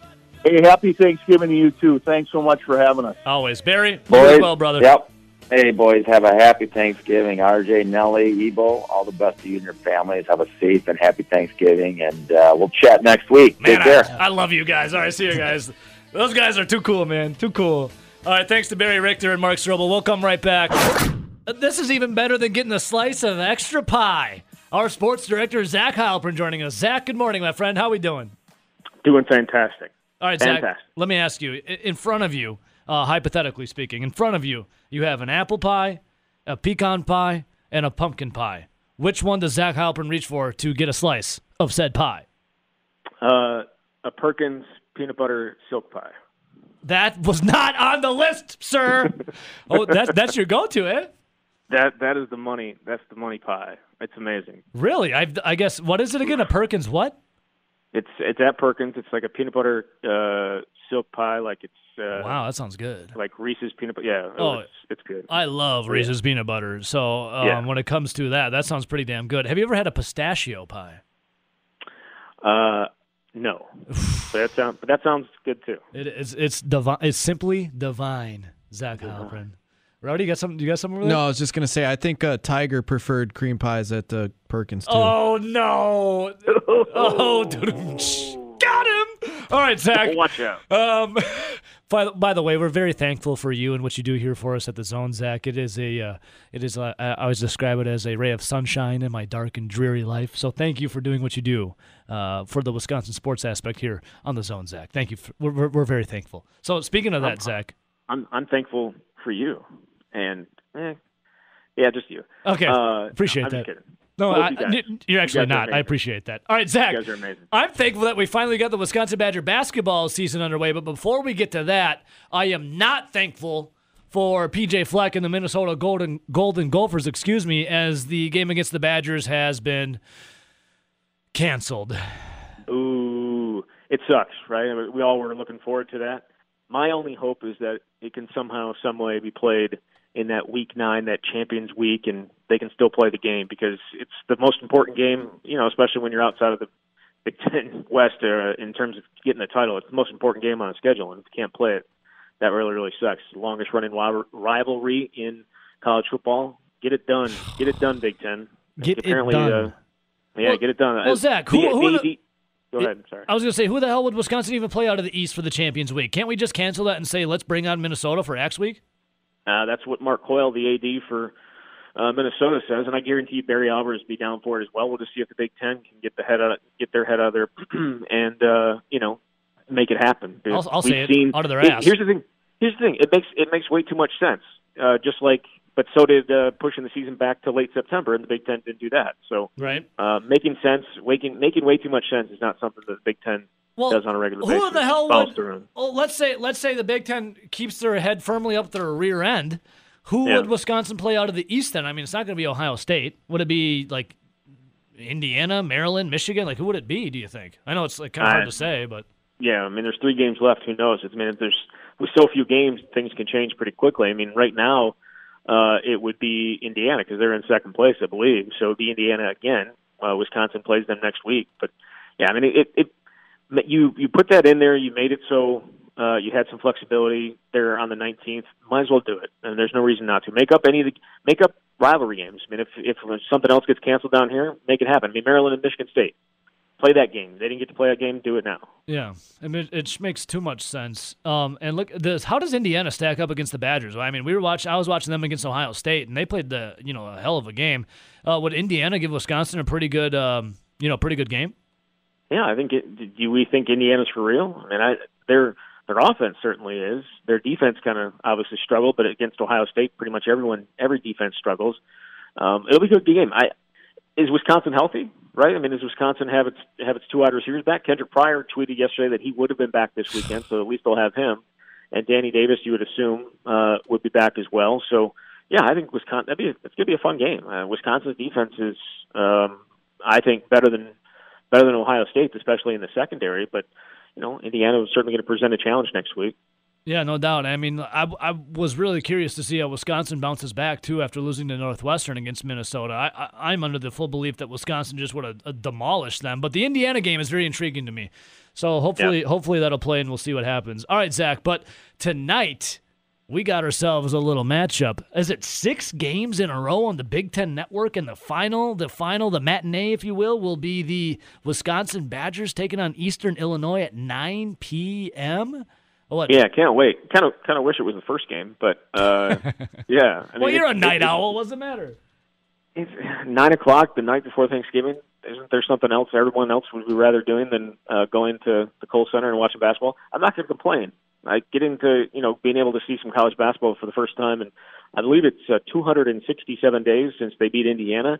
Hey, happy Thanksgiving to you too. Thanks so much for having us. Always. Barry, Boys, well, brother. Yep. Hey, boys, have a happy Thanksgiving. RJ, Nelly, Ebo, all the best to you and your families. Have a safe and happy Thanksgiving, and uh, we'll chat next week. Man, Take care. I, I love you guys. All right, see you guys. Those guys are too cool, man. Too cool. All right, thanks to Barry Richter and Mark Strobel. We'll come right back. Uh, This is even better than getting a slice of extra pie. Our sports director, Zach Heilprin, joining us. Zach, good morning, my friend. How are we doing? Doing fantastic. All right, Zach, let me ask you. In front of you, uh, hypothetically speaking, in front of you, you have an apple pie, a pecan pie, and a pumpkin pie. Which one does Zach Heilprin reach for to get a slice of said pie? Uh, a Perkins peanut butter silk pie. That was not on the list, sir. oh, that's that's your go-to, eh? That that is the money. That's the money pie. It's amazing. Really? I I guess what is it again? A Perkins what? It's it's at Perkins. It's like a peanut butter uh, silk pie. Like it's uh, Wow, that sounds good. like Reese's peanut butter. Yeah. Oh. it's, it's good. I love Reese's peanut butter. So um, Yeah. when it comes to that, that sounds pretty damn good. Have you ever had a pistachio pie? Uh, no, but that sounds but that sounds good too. It is. It's divine. It's simply divine. Zach Heilprin. Rowdy, you got something? You got something? Over there? No, I was just gonna say I think uh, Tiger preferred cream pies at the Perkins too. Oh no! Oh, dude, got him! All right, Zach. Watch out. Um, by, by the way, we're very thankful for you and what you do here for us at the Zone, Zach. It is a, uh, it is. A, I always describe it as a ray of sunshine in my dark and dreary life. So thank you for doing what you do uh, for the Wisconsin sports aspect here on the Zone, Zach. Thank you. For, we're, we're very thankful. So speaking of that, Zach. I'm I'm thankful for you, and eh, yeah, just you. Okay, Uh, appreciate I'm that. No, I, you you're actually are not. I appreciate that. All right, Zach. You guys are amazing. I'm thankful that we finally got the Wisconsin Badger basketball season underway. But before we get to that, I am not thankful for PJ Fleck and the Minnesota Golden Golden Gophers, excuse me, as the game against the Badgers has been canceled. Ooh, it sucks, right? We all were looking forward to that. My only hope is that it can somehow, some way, be played in that week nine, that Champions Week, and they can still play the game because it's the most important game. You know, especially when you're outside of the Big Ten West uh, in terms of getting the title. It's the most important game on the schedule, and if you can't play it, that really, really sucks. Longest running ri- rivalry in college football. Get it done. Get it done, Big Ten. Get it Apparently, done. Uh, yeah, Well- get it done. well, Zach, who- the- who the- the- the- Go ahead. Sorry. I was going to say, who the hell would Wisconsin even play out of the East for the Champions Week? Can't we just cancel that and say, let's bring on Minnesota for X Week? Uh, that's what Mark Coyle, the AD for uh, Minnesota, says, and I guarantee Barry Alvarez be down for it as well. We'll just see if the Big Ten can get the head out, get their head out of there, and uh, you know, make it happen. I'll- I'll say it, seen, out of their it- ass. Here's the thing. Here's the thing. It makes it makes way too much sense. Uh, just like, but so did uh, pushing the season back to late September, and the Big Ten didn't do that. So Right. uh, making sense, making making way too much sense is not something that the Big Ten Well, does on a regular basis. who the hell Follows would? through. Oh, let's say let's say the Big Ten keeps their head firmly up their rear end. Who Yeah. would Wisconsin play out of the East then? I mean, it's not going to be Ohio State. Would it be like Indiana, Maryland, Michigan? Like, who would it be? Do you think? I know it's like kind of hard I- to say, but Yeah, I mean, there's three games left. Who knows? I mean, if there's with so few games, things can change pretty quickly. I mean, right now, uh, it would be Indiana because they're in second place, I believe. So it'd be Indiana again. Uh, Wisconsin plays them next week, but yeah, I mean it. it it you you put that in there. You made it so uh, you had some flexibility there on the 19th. Might as well do it, and there's no reason not to. Make up any of the make up rivalry games. I mean, if if something else gets canceled down here, make it happen. I mean, Maryland and Michigan State play that game. They didn't get to play that game. Do it now. Yeah, I mean, it, makes too much sense. Um, and look, this how does Indiana stack up against the Badgers? I mean, we were watching. I was watching them against Ohio State, and they played the you know a hell of a game. Uh, would Indiana give Wisconsin a pretty good um, you know pretty good game? Yeah, I think. It, do we think Indiana's for real? I mean, I their their offense certainly is. Their defense kind of obviously struggled, but against Ohio State, pretty much everyone every defense struggles. Um, it'll be a good game. I is Wisconsin healthy? right? I mean, does Wisconsin have its have its two wide receivers back? Kendrick Pryor tweeted yesterday that he would have been back this weekend, so at least they'll have him. And Danny Davis, you would assume, uh, would be back as well. So, yeah, I think Wisconsin. That'd be it's going to be a fun game. Uh, Wisconsin's defense is, um, I think, better than better than Ohio State, especially in the secondary. But you know, Indiana is certainly going to present a challenge next week. Yeah, no doubt. I mean, I, I was really curious to see how Wisconsin bounces back too after losing to Northwestern against Minnesota. I, I am under the full belief that Wisconsin just would have uh, demolished them, but the Indiana game is very intriguing to me. So hopefully, yeah. hopefully that'll play and we'll see what happens. All right, Zach. But tonight we got ourselves a little matchup. Is it six games in a row on the Big Ten Network? And the final, the final, the matinee, if you will, will be the Wisconsin Badgers taking on Eastern Illinois at 9 p.m. What? Yeah, can't wait. Kind of, kind of wish it was the first game, but uh, yeah. I mean, well, you're a night it, owl. What's the matter? It's nine o'clock the night before Thanksgiving. Isn't there something else everyone else would be rather doing than uh, going to the Kohl Center and watching basketball? I'm not going to complain. I get into you know being able to see some college basketball for the first time, and I believe it's uh, 267 days since they beat Indiana.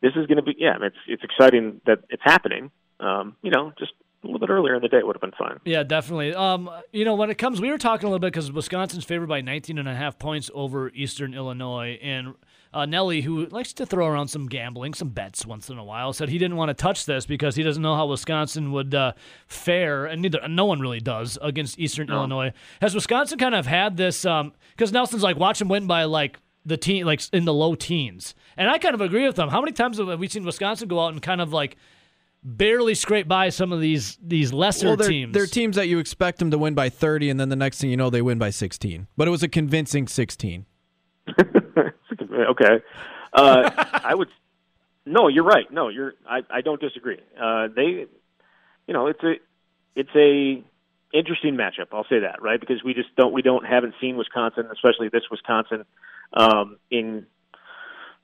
This is going to be yeah, it's it's exciting that it's happening. Um, you know, just a little bit earlier in the day would have been fine. Yeah, definitely. Um, you know, when it comes, we were talking a little bit because Wisconsin's favored by 19 and a half points over Eastern Illinois, and uh, Nelly, who likes to throw around some gambling, some bets once in a while, said he didn't want to touch this because he doesn't know how Wisconsin would uh, fare, and neither no one really does against Eastern no. Illinois. Has Wisconsin kind of had this? Because um, Nelson's like, watch him win by like the teen, like in the low teens, and I kind of agree with him. How many times have we seen Wisconsin go out and kind of like barely scrape by some of these these lesser well, they're, teams. They're teams that you expect them to win by 30, and then the next thing you know, they win by 16. But it was a convincing 16. okay, uh, I would. No, you're right. No, you're. I, I don't disagree. Uh, they, you know, it's a it's a interesting matchup. I'll say that right because we just don't we don't haven't seen Wisconsin, especially this Wisconsin, um, in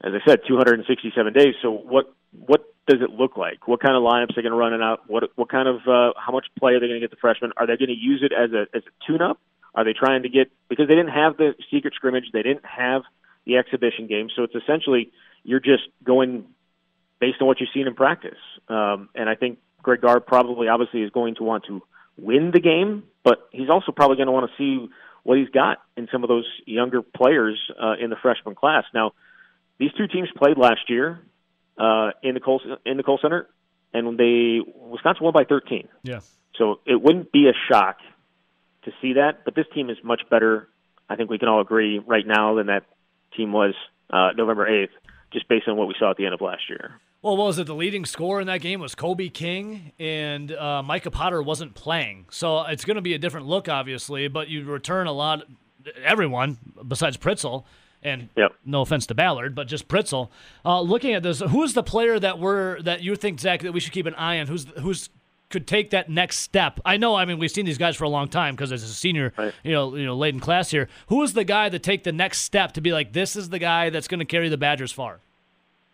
as I said, 267 days. So what what does it look like? What kind of lineups are they going to run it out? What what kind of uh, how much play are they going to get the freshmen? Are they going to use it as a as a tune up? Are they trying to get because they didn't have the secret scrimmage, they didn't have the exhibition game, so it's essentially you're just going based on what you've seen in practice. Um, and I think Greg Gard probably obviously is going to want to win the game, but he's also probably going to want to see what he's got in some of those younger players uh, in the freshman class. Now, these two teams played last year uh, in the Kohl in the Kohl Center, and they Wisconsin won by 13. Yeah. So it wouldn't be a shock to see that, but this team is much better. I think we can all agree right now than that team was uh, November 8th, just based on what we saw at the end of last year. Well, what was it? The leading scorer in that game was Kobe King, and uh, Micah Potter wasn't playing. So it's going to be a different look, obviously, but you return a lot, everyone besides Pritzl and yep. no offense to Ballard, but just Pritzl. Uh, looking at this, who's the player that we're that you think Zach that we should keep an eye on? Who's who's could take that next step? I know. I mean, we've seen these guys for a long time because as a senior, right. you know, you know, late in class here. Who is the guy that take the next step to be like, this is the guy that's going to carry the Badgers far?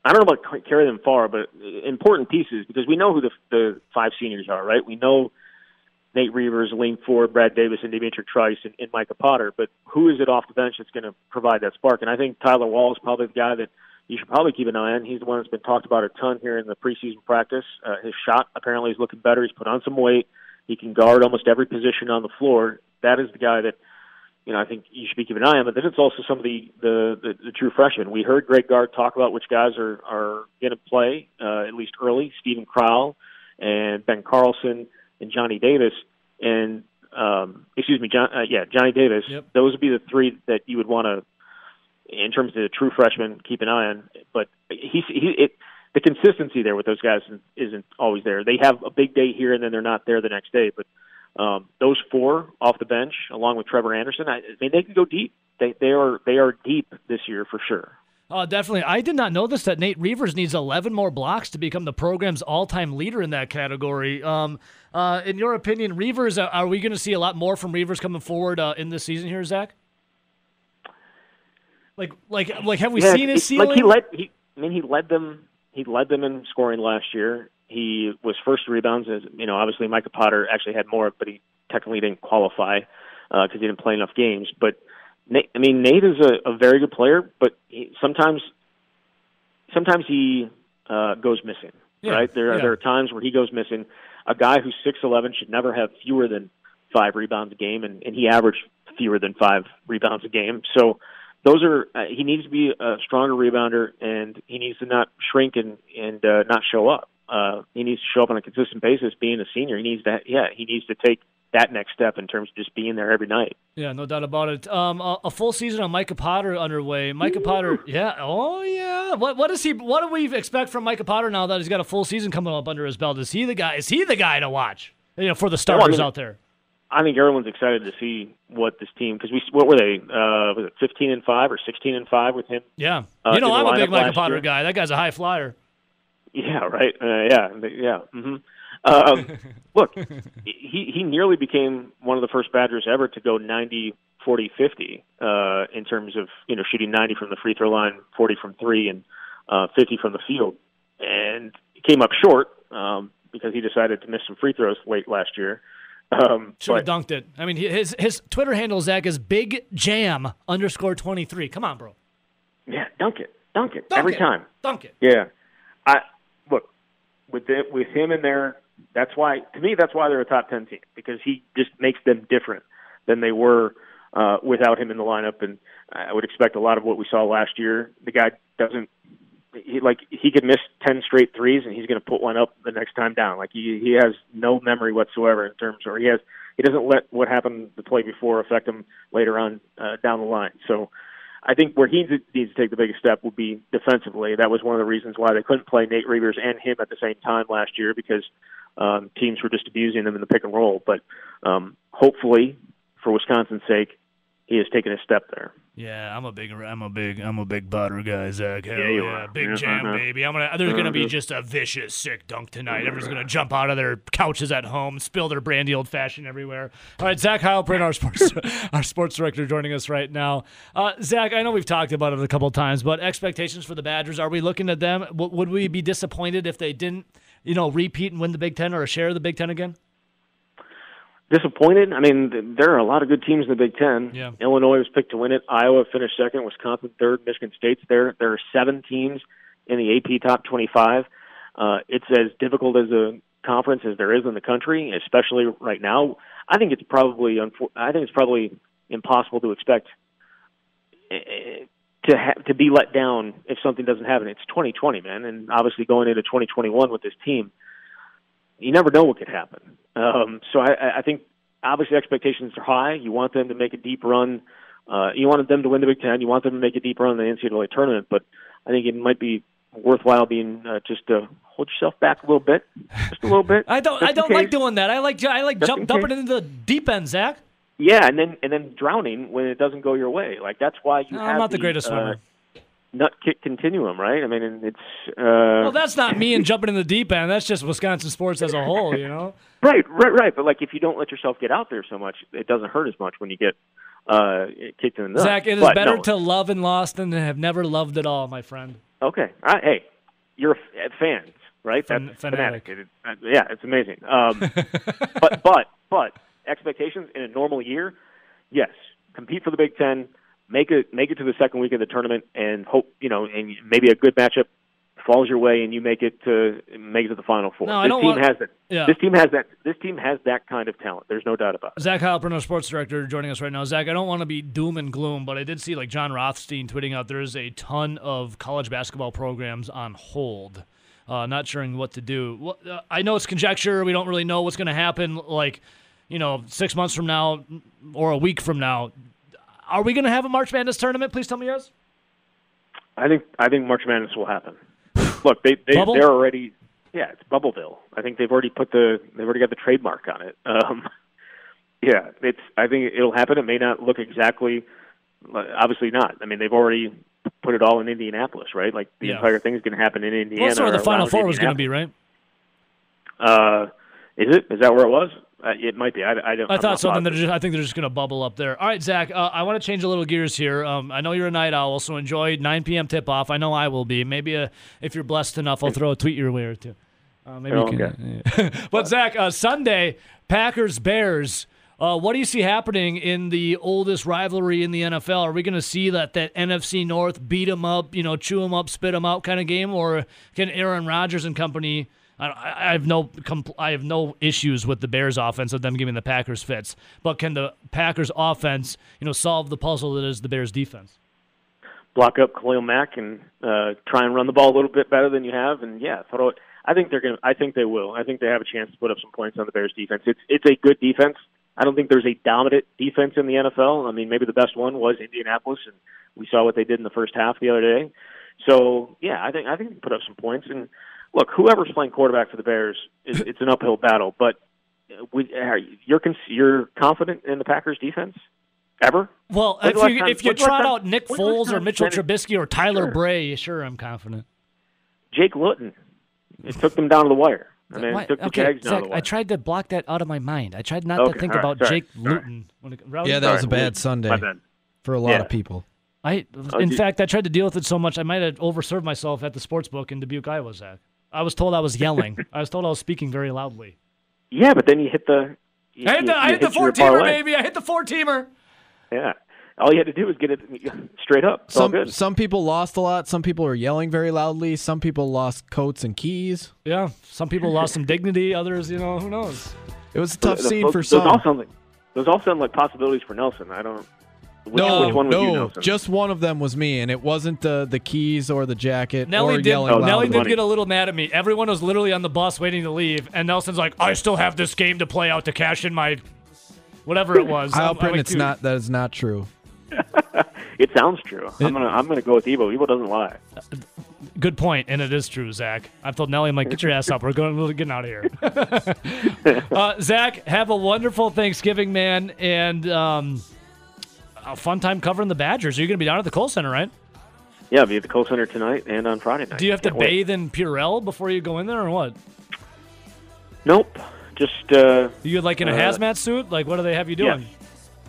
I don't know about carry them far, but important pieces because we know who the the five seniors are, right? We know Nate Reuvers, Aleem Ford, Brad Davis, and D'Mitrik Trice, and, and Micah Potter. But who is it off the bench that's going to provide that spark? And I think Tyler Wahl is probably the guy that you should probably keep an eye on. He's the one that's been talked about a ton here in the preseason practice. Uh, his shot apparently is looking better. He's put on some weight. He can guard almost every position on the floor. That is the guy that you know I think you should be keeping an eye on. But then it's also some of the the, the, the true freshmen. We heard Greg Gard talk about which guys are are going to play uh, at least early. Steven Crowl and Ben Carlson and Johnny Davis and um, excuse me, John, uh, yeah, Johnny Davis. Yep. Those would be the three that you would want to in terms of the true freshman, keep an eye on. But he's he it the consistency there with those guys isn't always there. They have a big day here and then they're not there the next day. But um, those four off the bench, along with Trevor Anderson, I, I mean they can go deep. They they are they are deep this year for sure. Oh, definitely. I did not know this that Nate Reuvers needs 11 more blocks to become the program's all-time leader in that category. Um, uh, in your opinion, Reuvers, uh, are we going to see a lot more from Reuvers coming forward uh, in this season here, Zach? Like, like, like, have we yeah, seen his ceiling? Like he led. He, I mean, he led them. He led them in scoring last year. He was first rebounds. As you know, obviously Micah Potter actually had more, but he technically didn't qualify because uh, he didn't play enough games. But Nate, I mean, Nate is a, a very good player, but he, sometimes, sometimes he uh, goes missing. Yeah, right? There, are, yeah. there are times where he goes missing. A guy who's six eleven should never have fewer than five rebounds a game, and, and he averaged fewer than five rebounds a game. So those are uh, he needs to be a stronger rebounder, and he needs to not shrink and and uh, not show up. Uh, he needs to show up on a consistent basis. Being a senior, he needs that. Yeah, he needs to take that next step in terms of just being there every night. Yeah, no doubt about it. Um, a, a full season on Micah Potter underway. Micah Potter, yeah, oh yeah. What what is he? What do we expect from Micah Potter now that he's got a full season coming up under his belt? Is he the guy? Is he the guy to watch? You know, for the starters mean- out there. I think everyone's excited to see what this team because we what were they? Uh, was it fifteen and five or sixteen and five with him? Yeah, Uh, you know, I'm a big Micah Potter year. guy. That guy's a high flyer. Yeah, right. Uh, yeah, yeah. hmm Um, look, he he nearly became one of the first Badgers ever to go 90, 40, 50 uh, in terms of you know shooting 90 from the free throw line, 40 from three, and uh, 50 from the field. And he came up short um, because he decided to miss some free throws late last year. Um, Should have dunked it. I mean, his his Twitter handle Zach is Big Jam underscore twenty three. Come on, bro. yeah, dunk it, dunk it Dunk every it. time. Dunk it. Yeah, I look with the, with him in there. That's why to me that's why they're a top ten team because he just makes them different than they were uh, without him in the lineup. And I would expect a lot of what we saw last year. The guy doesn't he like he could miss ten straight threes and he's going to put one up the next time down. Like he he has no memory whatsoever in terms, or he has he doesn't let what happened the play before affect him later on uh, down the line. So. I think where he needs to take the biggest step would be defensively. That was one of the reasons why they couldn't play Nate Reuvers and him at the same time last year because um, teams were just abusing them in the pick and roll. But um, hopefully, for Wisconsin's sake, he has taken a step there. Yeah, I'm a big, I'm a big, I'm a big butter guy, Zach. Hell Yeah, you are. Big Yeah, jam, uh-huh. baby. I'm gonna. There's gonna be just a vicious, sick dunk tonight. Everyone's gonna jump out of their couches at home, spill their brandy old fashioned everywhere. All right, Zach Heilprin, our sports, our sports director, joining us right now. Uh, Zach, I know we've talked about it a couple of times, but expectations for the Badgers. Are we looking at them? W- would we be disappointed if they didn't, you know, repeat and win the Big Ten or a share of the Big Ten again? Disappointed? I mean, there are a lot of good teams in the Big Ten. Yeah. Illinois was picked to win it. Iowa finished second. Wisconsin third. Michigan State's there. There are seven teams in the AP top 25. Uh, it's as difficult as a conference as there is in the country, especially right now. I think it's probably I think it's probably impossible to expect eh, to ha- to be let down if something doesn't happen. It's 2020, man, and obviously going into 2021 with this team, you never know what could happen. Um, so I- I, think obviously expectations are high. You want them to make a deep run. Uh, you wanted them to win the Big Ten. You want them to make a deep run in the NCAA tournament. But I think it might be worthwhile being uh, just to hold yourself back a little bit, just a little bit. I don't. I don't case. like doing that. I like. I like Just jump in dumping into the deep end, Zach. Yeah, and then and then drowning when it doesn't go your way. Like that's why you No, have I'm not the greatest uh, swimmer. nut kick continuum, right? I mean, it's uh, Well, that's not me and jumping in the deep end. That's just Wisconsin sports as a whole, you know. Right, right, right. But like, if you don't let yourself get out there so much, it doesn't hurt as much when you get uh, kicked in the nuts. Zach, it is But better no. to love and lost than to have never loved at all, my friend. Okay, all right. Hey, you're a f- fans, right? Fan- That's fanatic. fanatic. It- uh, yeah, it's amazing. Um, but but but expectations in a normal year, yes, compete for the Big Ten, make it make it to the second week of the tournament, and hope you know, and maybe a good matchup falls your way and you make it to make it to the final four. No, I this don't team want- has that. Yeah. This team has that. This team has that kind of talent. There's no doubt about it. Zach Heilprin, our sports director, joining us right now. Zach, I don't want to be doom and gloom, but I did see like Jon Rothstein tweeting out there is a ton of college basketball programs on hold, uh, not sure what to do. Well, uh, I know it's conjecture. We don't really know what's going to happen. Like, you know, six months from now or a week from now, are we going to have a March Madness tournament? Please tell me yes. I think I think March Madness will happen. Look, they they Bubble? they're already yeah, it's Bubbleville. I think they've already put the they've already got the trademark on it. Um, yeah, it's I think it'll happen. It may not look exactly, obviously not. I mean, they've already put it all in Indianapolis, right? Like the Yeah. entire thing is going to happen in Indiana. Well, that's where the Final Four was going to be, right? Uh, is it? Is that where it was? Uh, it might be. I, I don't. I thought something. just, I think they're just going to bubble up there. All right, Zach. Uh, I want to change a little gears here. Um, I know you're a night owl, so enjoy 9 p.m. tip off. I know I will be. Maybe uh if you're blessed enough, I'll throw a tweet your way or two. Uh, maybe you Oh, can. yeah. but Zach, uh, Sunday, Packers Bears. Uh, what do you see happening in the oldest rivalry in the NFL? Are we going to see that that NFC North beat them up, you know, chew them up, spit them out kind of game, or can Aaron Rodgers and company? I, I have no compl- I have no issues with the Bears offense of them giving the Packers fits, but can the Packers offense, you know, solve the puzzle that is the Bears defense? block up Khalil Mack and uh, try and run the ball a little bit better than you have, and yeah, throw. I think they're to I think they will. I think they have a chance to put up some points on the Bears defense. It's it's a good defense. I don't think there's a dominant defense in the NFL. I mean, maybe the best one was Indianapolis, and we saw what they did in the first half the other day. So yeah, I think I think they put up some points. And look, whoever's playing quarterback for the Bears, is, it's an uphill battle. But we, you- you're you're confident in the Packers defense ever? Well, if you time- if you when's the last trot time- out Nick when's Foles or Mitchell Benny- Trubisky or Tyler Sure. Bray, sure, I'm confident. Jake Luton. It took them down to the wire. I mean, it took the okay, Jags down Zach, the wire. I tried to block that out of my mind. I tried not Okay, to think all right, about sorry, Jake sorry. Luton. When it, Rowdy? Yeah, that was a Sorry, bad Sunday for a lot Yeah. of people. I, Oh, in you- fact, I tried to deal with it so much I might have overserved myself at the sports book in Dubuque, Iowa. Zach, I was told I was yelling. I was told I was speaking very loudly. Yeah, but then you hit the. You, I hit the, you- I you hit the four teamer, parlay. baby. I hit the four teamer. Yeah. All you had to do was get it straight up. It's all Some good. some people lost a lot. Some people are yelling very loudly. Some people lost coats and keys. Yeah, some people lost some dignity. Others, you know, who knows? It was a tough The- the- scene those, for those some. all sound like those all sound like possibilities for Nelson. I don't. Which, no, which one was no, you, Nelson? just one of them was me, and it wasn't the the keys or the jacket Nelly or did. yelling Oh. Nelly did Funny. get a little mad at me. Everyone was literally on the bus waiting to leave, and Nelson's like, "I still have this game to play out to cash in my whatever it was." I'll I'm like, it's "Dude, not. That is not true. it sounds true. I'm gonna I'm gonna go with Evo. Evo doesn't lie. Good point, and it is true, Zach. I've told Nelly, I'm like, get your ass up. We're going, we're getting out of here. uh, Zach, have a wonderful Thanksgiving, man, and um, a fun time covering the Badgers. You're going to be down at the Kohl Center, right? Yeah, I'll be at the Kohl Center tonight and on Friday night. Do you have to Can't wait. bathe in Purell before you go in there, or what? Nope. Just uh, You like in a Uh, hazmat suit? Like, what do they have you doing?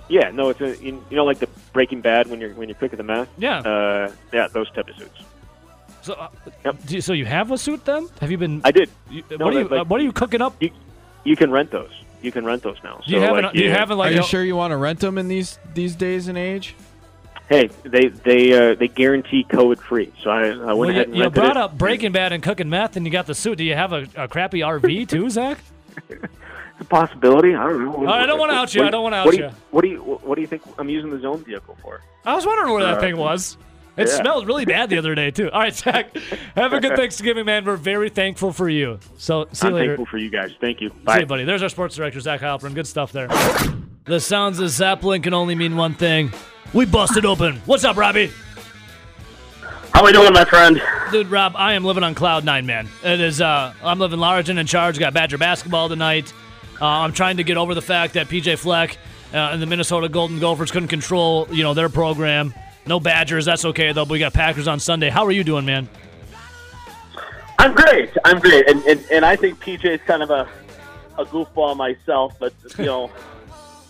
yeah. No, it's a you you know like the Breaking Bad when you're when you're cooking the meth. Yeah. Uh, yeah, those type of suits. So, uh, Yep. do you, so you have a suit then? Have you been? I did. you, no, what are you? like- uh, what are you cooking up? You you can rent those. You can rent those now. Do you So, have? like, an, do you have Are like? you a- sure you want to rent them in these these days and age? Hey, they they uh, they guarantee COVID free. So I, I went Well, ahead you, and you rented brought it. up Breaking Bad and cooking meth, and you got the suit. Do you have a, a crappy RV too, Zach? It's a possibility. I don't know. I don't wanna out you. What- I don't wanna out what do you. What do you What do you think I'm using the zone vehicle for? I was wondering where that Uh, thing was. It yeah. smelled really bad the other day too. All right, Zach. Have a good Thanksgiving, man. We're very thankful for you. So see you I'm later. thankful for you guys. Thank you. See Bye. you, buddy. There's our sports director, Zach Heilprin. Good stuff there. The sounds of Zeppelin can only mean one thing. We busted open. What's up, Robbie? How we doing, my friend? Dude, Rob, I am living on cloud nine, man. It is. Uh, I'm living large and in charge. Got Badger basketball tonight. Uh, I'm trying to get over the fact that PJ Fleck uh, and the Minnesota Golden Gophers couldn't control, you know, their program. No Badgers. That's okay though. But we got Packers on Sunday. How are you doing, man? I'm great. I'm great, and and, and I think PJ is kind of a a goofball myself, but you know.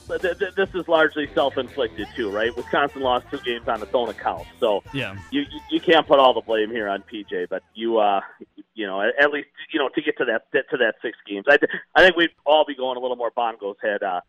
th- th- This is largely self-inflicted too, right? Wisconsin lost two games on its own account, so Yeah. you you- can't put all the blame here on PJ. But you, uh, you know, at at least you know to get to that to that six games, I th- I think we'd all be going a little more Bongos had uh,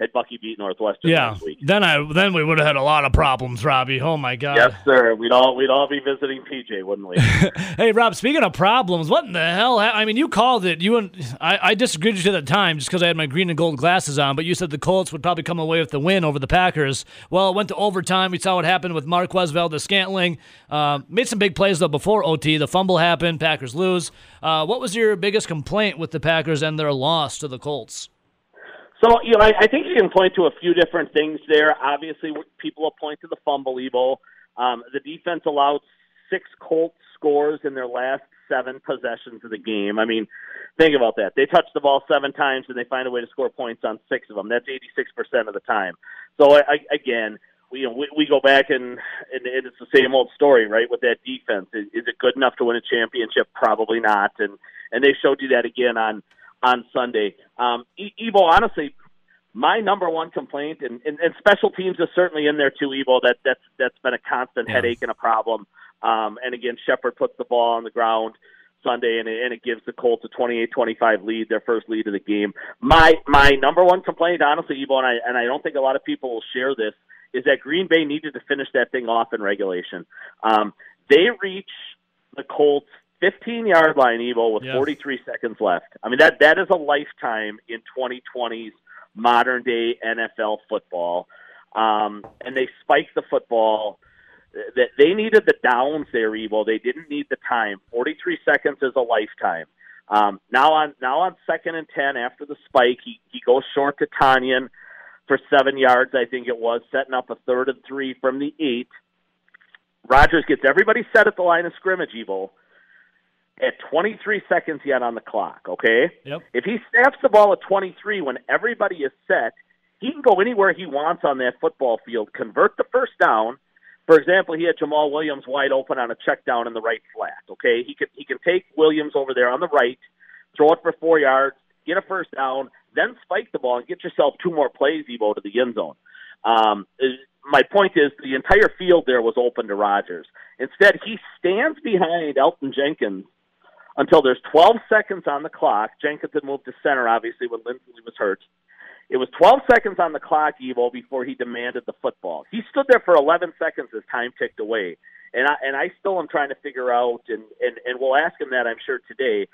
had Bucky beat Northwestern Yeah. last week. Then I then we would have had a lot of problems, Robbie. Oh my God. Yes, sir. We'd all we'd all be visiting PJ, wouldn't we? Hey, Rob. Speaking of problems, what in the hell? I mean, you called it. You and I, I disagreed with you at the time just because I had my green and gold glasses on. But you said the Colts would probably come away with the win over the Packers. Well, it went to overtime. We saw what happened with Marquez Valdes-Scantling. Uh, made some big plays though before OT. The fumble happened. Packers lose. Uh, what was your biggest complaint with the Packers and their loss to the Colts? So, you know, I, I think you can point to a few different things there. Obviously, people will point to the fumble, Evo. Um, the defense allowed six Colts scores in their last seven possessions of the game. I mean, think about that. They touch the ball seven times and they find a way to score points on six of them. That's 86% of the time. So, I, again, we, you know, we, we go back and, and it's the same old story, right? With that defense, is, is it good enough to win a championship? Probably not. And and they showed you that again on on Sunday. Um, Evo, honestly, my number one complaint, and, and, and special teams is certainly in there too. Evo, that that's that's been a constant yeah. headache and a problem. Um, and again, Shepherd puts the ball on the ground Sunday, and it, and it gives the Colts a 28-25 lead, their first lead of the game. My my number one complaint, honestly, Evo, and I and I don't think a lot of people will share this, is that Green Bay needed to finish that thing off in regulation. Um, they reach the Colts 15 yard line, Evo, with 43 seconds left. I mean that that is a lifetime in 2020's modern day NFL football. Um, and they spiked the football. That they needed the downs there, Evo. They didn't need the time. 43 seconds is a lifetime. Um, now on now on second and ten after the spike, he he goes short to Tonyan for seven yards, I think it was, setting up a third and three from the eight. Rodgers gets everybody set at the line of scrimmage, Evo at 23 seconds yet on the clock, okay? Yep. If he snaps the ball at 23 when everybody is set, he can go anywhere he wants on that football field, convert the first down. For example, he had Jamaal Williams wide open on a check down in the right flat, okay? He can he can take Williams over there on the right, throw it for 4 yards, get a first down, then spike the ball and get yourself two more plays Evo to the end zone. Um, my point is the entire field there was open to Rodgers. Instead, he stands behind Elgton Jenkins until there's 12 seconds on the clock. Jenkins had moved to center, obviously, when Linsley was hurt. It was 12 seconds on the clock, Evo, before he demanded the football. He stood there for 11 seconds as time ticked away, and I and I still am trying to figure out, and and and we'll ask him that I'm sure today.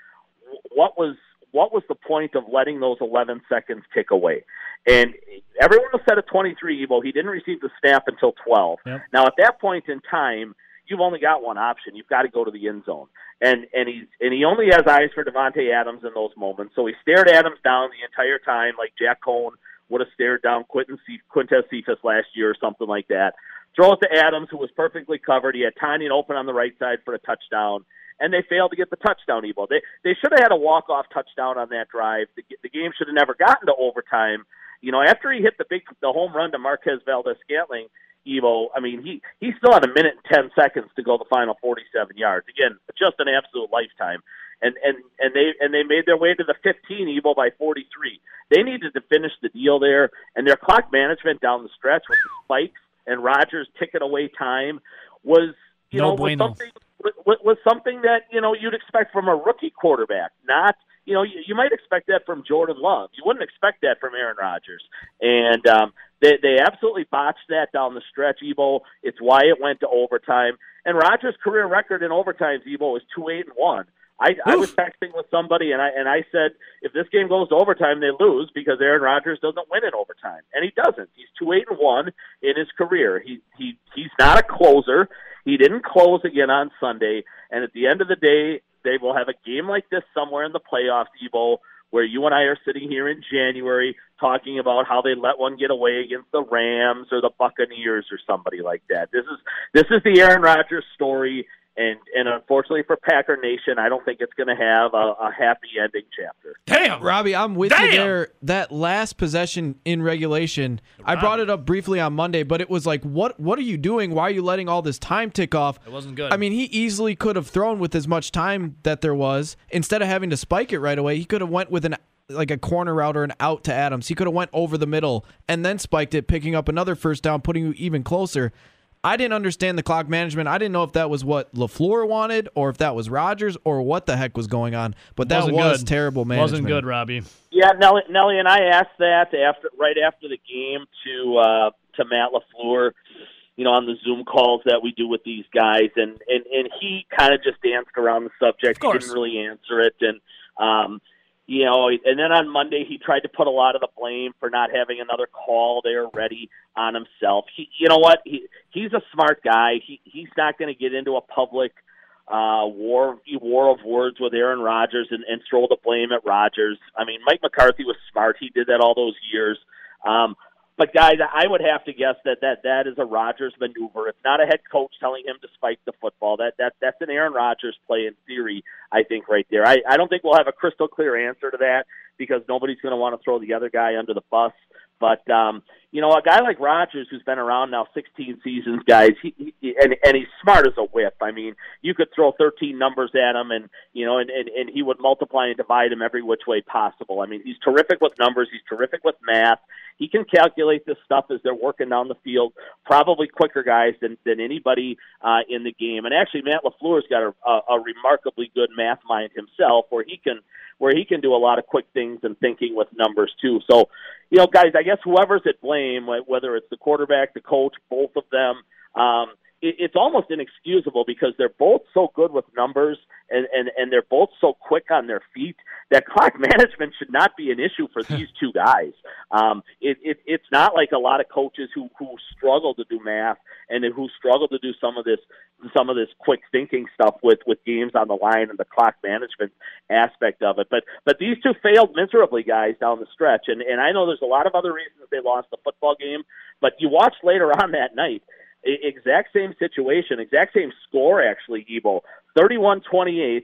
What was what was the point of letting those 11 seconds tick away? And everyone was set at 23, Evo. He didn't receive the snap until 12. Yep. Now at that point in time you've only got one option. You've got to go to the end zone. And and he's and he only has eyes for Davante Adams in those moments. So he stared Adams down the entire time, like Jack Coan would have stared down Quinton C- Quintez Cephus last year or something like that. Throw it to Adams, who was perfectly covered. He had Tonyan open on the right side for a touchdown, and they failed to get the touchdown. Evo, they they should have had a walk off touchdown on that drive. The, the game should have never gotten to overtime. You know, after he hit the big the home run to Marquez Valdes-Scantling, Evo. I mean, he he still had a minute and ten seconds to go the final forty-seven yards. Again, just an absolute lifetime. And and and they and they made their way to the fifteen Evo by forty-three. They needed to finish the deal there, and their clock management down the stretch with the spikes and Rodgers ticking away time was you no know bueno. was something was, was something that you know you'd expect from a rookie quarterback, not you know, you, you might expect that from Jordan Love. You wouldn't expect that from Aaron Rodgers. And um, they they absolutely botched that down the stretch, Evo. It's why it went to overtime. And Rodgers' career record in overtimes, Evo, is two eight and one. I, I was texting with somebody and I and I said if this game goes to overtime they lose because Aaron Rodgers doesn't win in overtime and he doesn't. He's two eight and one in his career. He he he's not a closer. He didn't close again on Sunday. And at the end of the day, they will have a game like this somewhere in the playoffs, Evo, where you and I are sitting here in January talking about how they let one get away against the Rams or the Buccaneers or somebody like that. This is this is the Aaron Rodgers story, and and unfortunately for Packer Nation, I don't think it's going to have a, a, happy ending chapter. Damn, Robbie, I'm with Damn. you there. That last possession in regulation, Robbie. I brought it up briefly on Monday, but it was like, what what are you doing? Why are you letting all this time tick off? It wasn't good. I mean, he easily could have thrown with as much time that there was instead of having to spike it right away. He could have went with an like a corner route or an out to Adams. He could have went over the middle and then spiked it, picking up another first down, putting you even closer. I didn't understand the clock management. I didn't know if that was what LaFleur wanted or if that was Rodgers or what the heck was going on. But that Wasn't was good. terrible management. wasn't good, Robbie. Yeah, Nelly, Nelly and I asked that after right after the game to uh, to Matt LaFleur, you know, on the Zoom calls that we do with these guys, and and and he kind of just danced around the subject. Of course. He didn't really answer it, and um, you know, and then on Monday he tried to put a lot of the blame for not having another call there ready on himself. He, you know what? He he's a smart guy. He he's not going to get into a public uh, war war of words with Aaron Rodgers and, and throw the blame at Rodgers. I mean, Mike McCarthy was smart. He did that all those years. Um, but guys, I would have to guess that that that is a Rodgers maneuver. It's not a head coach telling him to spike the football. That that that's an Aaron Rodgers play in theory. I think right there. I I don't think we'll have a crystal clear answer to that because nobody's going to want to throw the other guy under the bus. But um, you know, a guy like Rodgers, who's been around now 16 seasons, guys, he, he and and he's smart as a whip. I mean, you could throw 13 numbers at him, and you know, and and, and he would multiply and divide him every which way possible. I mean, he's terrific with numbers. He's terrific with math. He can calculate this stuff as they're working down the field, probably quicker guys than than anybody uh, in the game. And actually, Matt LaFleur's got a, a, a remarkably good math mind himself, where he can where he can do a lot of quick things and thinking with numbers too. So, you know, guys, I guess whoever's at blame, whether it's the quarterback, the coach, both of them, um, it's almost inexcusable because they're both so good with numbers and, and, and they're both so quick on their feet that clock management should not be an issue for these two guys. Um, it, it, it's not like a lot of coaches who, who struggle to do math and who struggle to do some of this some of this quick thinking stuff with with games on the line and the clock management aspect of it. But but these two failed miserably, guys, down the stretch. And and I know there's a lot of other reasons they lost the football game, but you watch later on that night exact same situation, exact same score actually, Ebo. 31-28,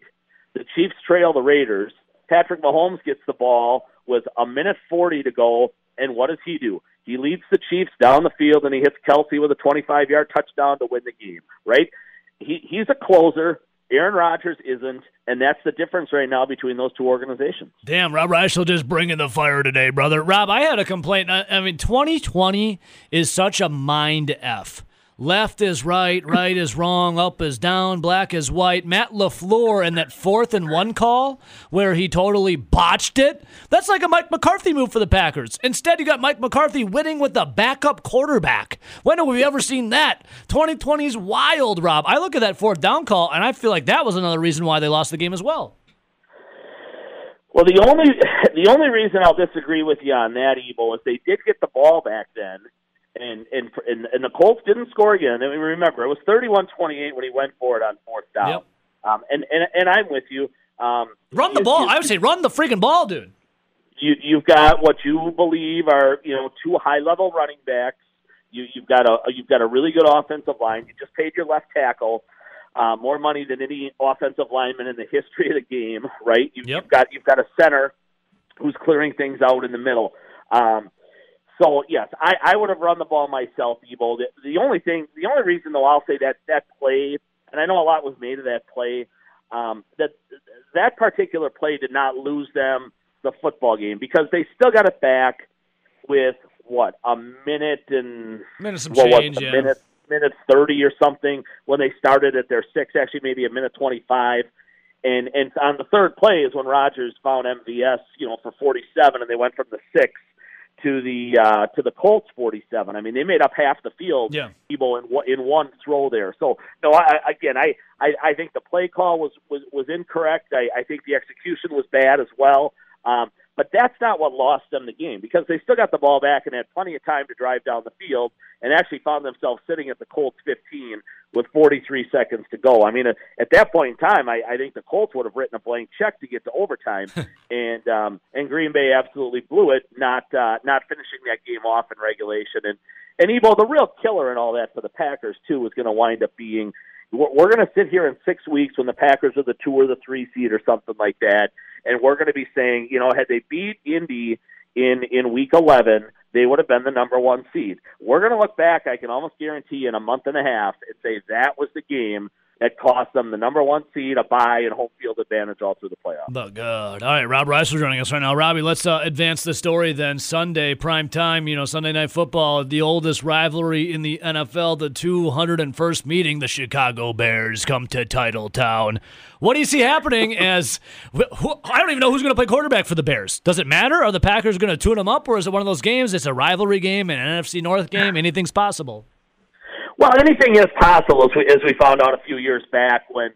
the Chiefs trail the Raiders. Patrick Mahomes gets the ball with a minute 40 to go, and what does he do? He leads the Chiefs down the field and he hits Kelce with a 25-yard touchdown to win the game, right? He he's a closer. Aaron Rodgers isn't, and that's the difference right now between those two organizations. Damn, Rob Reischel just bringing the fire today, brother. Rob, I had a complaint. I mean, 2020 is such a mind f. Left is right, right is wrong, up is down, black is white. Matt LaFleur and that fourth and one call where he totally botched it. That's like a Mike McCarthy move for the Packers. Instead, you got Mike McCarthy winning with a backup quarterback. When have we ever seen that? 2020 is wild, Rob. I look at that fourth down call and I feel like that was another reason why they lost the game as well. Well, the only the only reason I'll disagree with you on that, Ebo, is they did get the ball back then and and and, and the Colts didn't score again. I mean, remember it was 31-28 when he went for it on fourth down. Yep. Um, and and and I'm with you. Um, run the you, ball. You, I would say run the freaking ball, dude. You you've got what you believe are you know two high level running backs. You you've got a you've got a really good offensive line. You just paid your left tackle. Uh, more money than any offensive lineman in the history of the game, right? You, yep. You've got you've got a center who's clearing things out in the middle. Um, so yes, I, I would have run the ball myself, Ebo. The, the only thing, the only reason though, I'll say that that play, and I know a lot was made of that play. Um, that that particular play did not lose them the football game because they still got it back with what a minute and minute some what change, was it, yeah. minute minute thirty or something when they started at their six. Actually, maybe a minute twenty five. And and on the third play is when Rodgers found MVS, you know, for forty seven, and they went from the six to the uh, to the Colts 47. I mean, they made up half the field. Yeah. People in in one throw there. So no, I, again, I, I I think the play call was was was incorrect. I, I think the execution was bad as well. Um, but that's not what lost them the game because they still got the ball back and had plenty of time to drive down the field and actually found themselves sitting at the Colts 15 with 43 seconds to go. I mean, at, at that point in time, I, I think the Colts would have written a blank check to get to overtime, and um, and Green Bay absolutely blew it, not uh, not finishing that game off in regulation. And and Ebo, the real killer in all that for the Packers too was going to wind up being we're going to sit here in six weeks when the Packers are the two or the three seed or something like that, and we're going to be saying, you know, had they beat Indy in in week 11, they would have been the number one seed. We're going to look back, I can almost guarantee, in a month and a half, and say that was the game that cost them the number one seed, a bye, and home field advantage all through the playoffs. The good. All right, Rob Reischel joining us right now. Robbie, let's uh, advance the story then. Sunday, prime time, you know, Sunday Night Football, the oldest rivalry in the NFL, the 201st meeting, the Chicago Bears come to Titletown. What do you see happening as who, I don't even know who's going to play quarterback for the Bears. Does it matter? Are the Packers going to tune them up, or is it one of those games? It's a rivalry game, an NFC North game. Anything's possible. Well, anything is possible, as we, as we found out a few years back when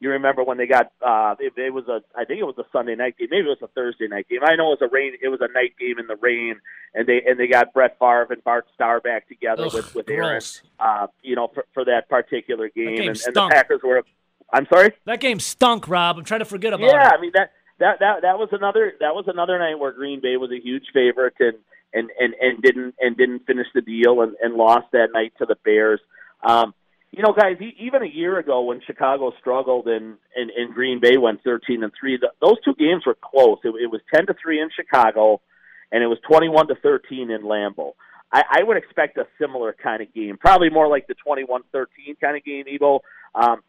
you remember when they got uh it, it was a I think it was a Sunday night game, maybe it was a Thursday night game. I know it was a rain it was a night game in the rain and they and they got Brett Favre and Bart Starr back together Ugh, with with gross. Aaron uh you know for, for that particular game, game and, and the. Packers were I'm sorry? That game stunk, Rob. I'm trying to forget about Yeah, it. I mean that that that that was another that was another night where Green Bay was a huge favorite and and and and didn't and didn't finish the deal and, and lost that night to the Bears. Um, you know, guys, even a year ago when Chicago struggled and and, and Green Bay went thirteen and three, th- those two games were close. It, it was ten to three in Chicago, and it was twenty one to thirteen in Lambeau. I, I would expect a similar kind of game, probably more like the 21-13 kind of game, Evo. Um,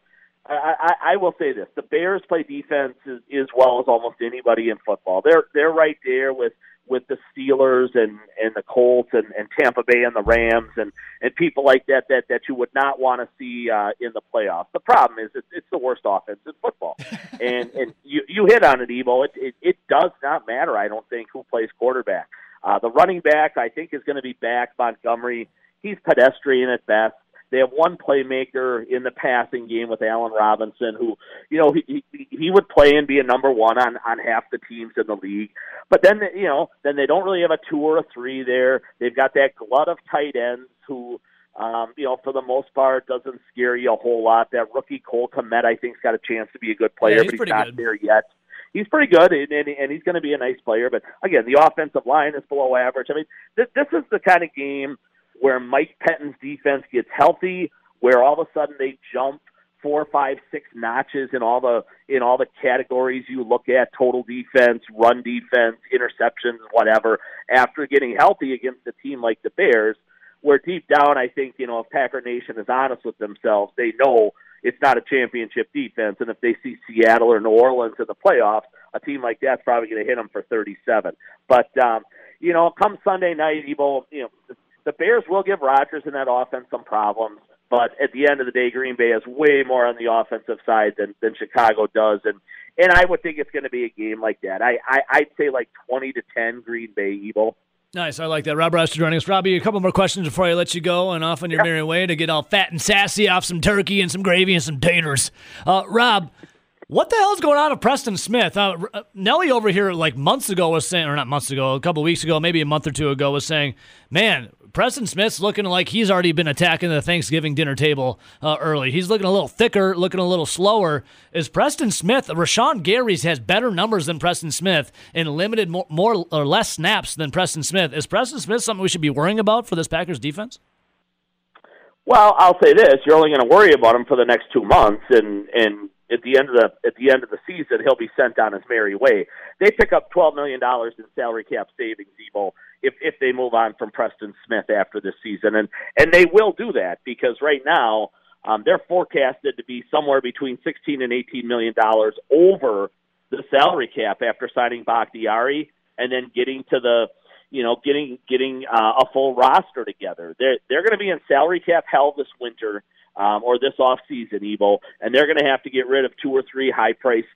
I, I, I will say this: the Bears play defense as, as well as almost anybody in football. They're they're right there with with the Steelers and and the Colts and, and Tampa Bay and the Rams and and people like that that that you would not want to see uh, in the playoffs. The problem is it's, it's the worst offense in football, and and you you hit on it, Evo. It, it it does not matter. I don't think who plays quarterback. Uh, the running back I think is going to be back. Montgomery, he's pedestrian at best. They have one playmaker in the passing game with Allen Robinson, who, you know, he he, he would play and be a number one on on half the teams in the league. But then, you know, then they don't really have a two or a three there. They've got that glut of tight ends who, um, you know, for the most part, doesn't scare you a whole lot. That rookie Cole Kmet, I think's got a chance to be a good player, Yeah, he's but he's not good. there yet. He's pretty good, and, and, and he's going to be a nice player. But again, the offensive line is below average. I mean, this, this is the kind of game where Mike Pettine's defense gets healthy, where all of a sudden they jump four, five, six notches in all the in all the categories you look at: total defense, run defense, interceptions, whatever. After getting healthy against a team like the Bears, where deep down I think you know if Packer Nation is honest with themselves, they know it's not a championship defense, and if they see Seattle or New Orleans in the playoffs, a team like that's probably going to hit them for 37. But um, you know, come Sunday night, you know, the Bears will give Rodgers and that offense some problems. But at the end of the day, Green Bay has way more on the offensive side than, than Chicago does, and and I would think it's going to be a game like that. I, I I'd say like twenty to ten Green Bay Evo. Nice, I like that. Rob Roster joining us. Robbie, a couple more questions before I let you go and off on your merry way to get all fat and sassy off some turkey and some gravy and some taters. Uh, Rob, what the hell is going on with Preston Smith? Uh, uh, Nelly over here, like months ago, was saying, or not months ago, a couple weeks ago, maybe a month or two ago, was saying, man, Preston Smith's looking like he's already been attacking the Thanksgiving dinner table uh, early. He's looking a little thicker, looking a little slower. Is Preston Smith, Rashan Gary's has better numbers than Preston Smith and limited more, more or less snaps than Preston Smith. Is Preston Smith something we should be worrying about for this Packers defense? Well, I'll say this: you're only going to worry about him for the next two months, and and at the end of the at the end of the season, he'll be sent on his merry way. They pick up twelve million dollars in salary cap savings, Evo, if if they move on from Preston Smith after this season, and and they will do that because right now um, they're forecasted to be somewhere between sixteen and eighteen million dollars over the salary cap after signing Bakhtiari and then getting to the you know, getting getting uh, a full roster together. They're they're going to be in salary cap hell this winter um, or this off season, Evo, and they're going to have to get rid of two or three high priced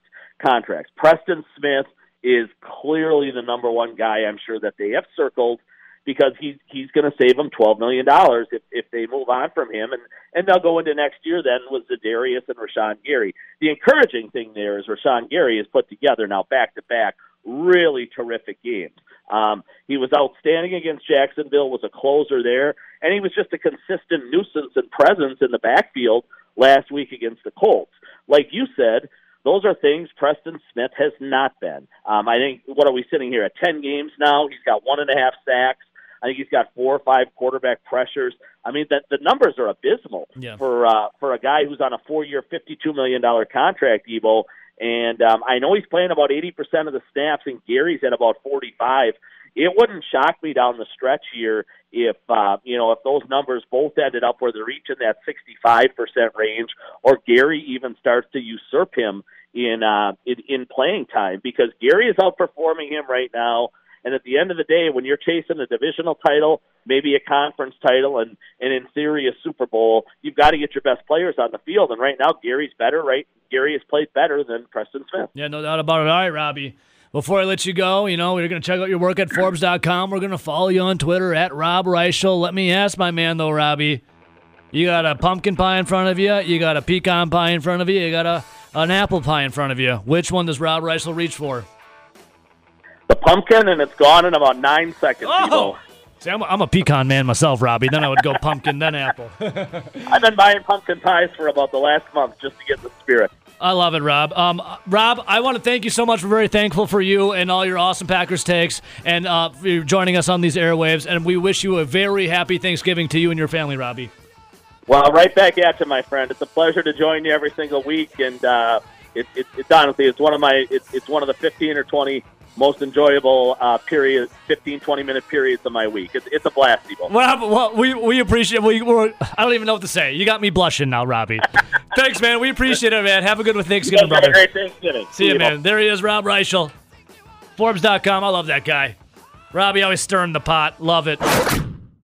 contracts. Preston Smith is clearly the number one guy. I'm sure that they have circled because he's he's going to save them twelve million dollars if if they move on from him, and and they'll go into next year then with Za'Darius and Rashan Gary. The encouraging thing there is Rashan Gary has put together now back to back really terrific games. Um, he was outstanding against Jacksonville, was a closer there, and he was just a consistent nuisance and presence in the backfield last week against the Colts. Like you said, those are things Preston Smith has not been. Um, I think, what are we sitting here at 10 games now? He's got one and a half sacks. I think he's got four or five quarterback pressures. I mean, the, the numbers are abysmal Yeah. for uh, for a guy who's on a four-year, fifty-two million dollar contract, Evo. And um, I know he's playing about eighty percent of the snaps, and Gary's at about forty-five. It wouldn't shock me down the stretch here if uh, you know if those numbers both ended up where they're reaching that sixty-five percent range, or Gary even starts to usurp him in uh, in, in playing time because Gary is outperforming him right now. And at the end of the day, when you're chasing a divisional title, maybe a conference title, and and in theory a Super Bowl, you've got to get your best players on the field. And right now, Gary's better. Right, Gary has played better than Preston Smith. Yeah, no doubt about it. All right, Robbie. Before I let you go, you know, we're going to check out your work at Forbes.com. We're going to follow you on Twitter at Rob Reischel. Let me ask my man, though, Robbie. You got a pumpkin pie in front of you. You got a pecan pie in front of you. You got a an apple pie in front of you. Which one does Rob Reischel reach for? The pumpkin, and it's gone in about nine seconds. Oh! See, I'm a, I'm a pecan man myself, Robbie. Then I would go pumpkin, then apple. I've been buying pumpkin pies for about the last month just to get the spirit. I love it, Rob. Um, Rob, I want to thank you so much. We're very thankful for you and all your awesome Packers takes and uh, for joining us on these airwaves. And we wish you a very happy Thanksgiving to you and your family, Robbie. Well, right back at you, my friend. It's a pleasure to join you every single week, and uh, it, it, it's honestly it's one of my it's, it's one of the 15 or 20 most enjoyable uh, period 15 20 minute periods of my week it's, it's a blast Eagle. Well, well, we we appreciate. We I don't even know what to say. You got me blushing now, Robbie. Thanks, man. We appreciate it, man. Have a good one, You Thanksgiving, guys have a brother. great Thanksgiving. See you, Eagle. man. There he is, Rob Reischel. Forbes.com. I love that guy. Robbie always stirring the pot. Love it.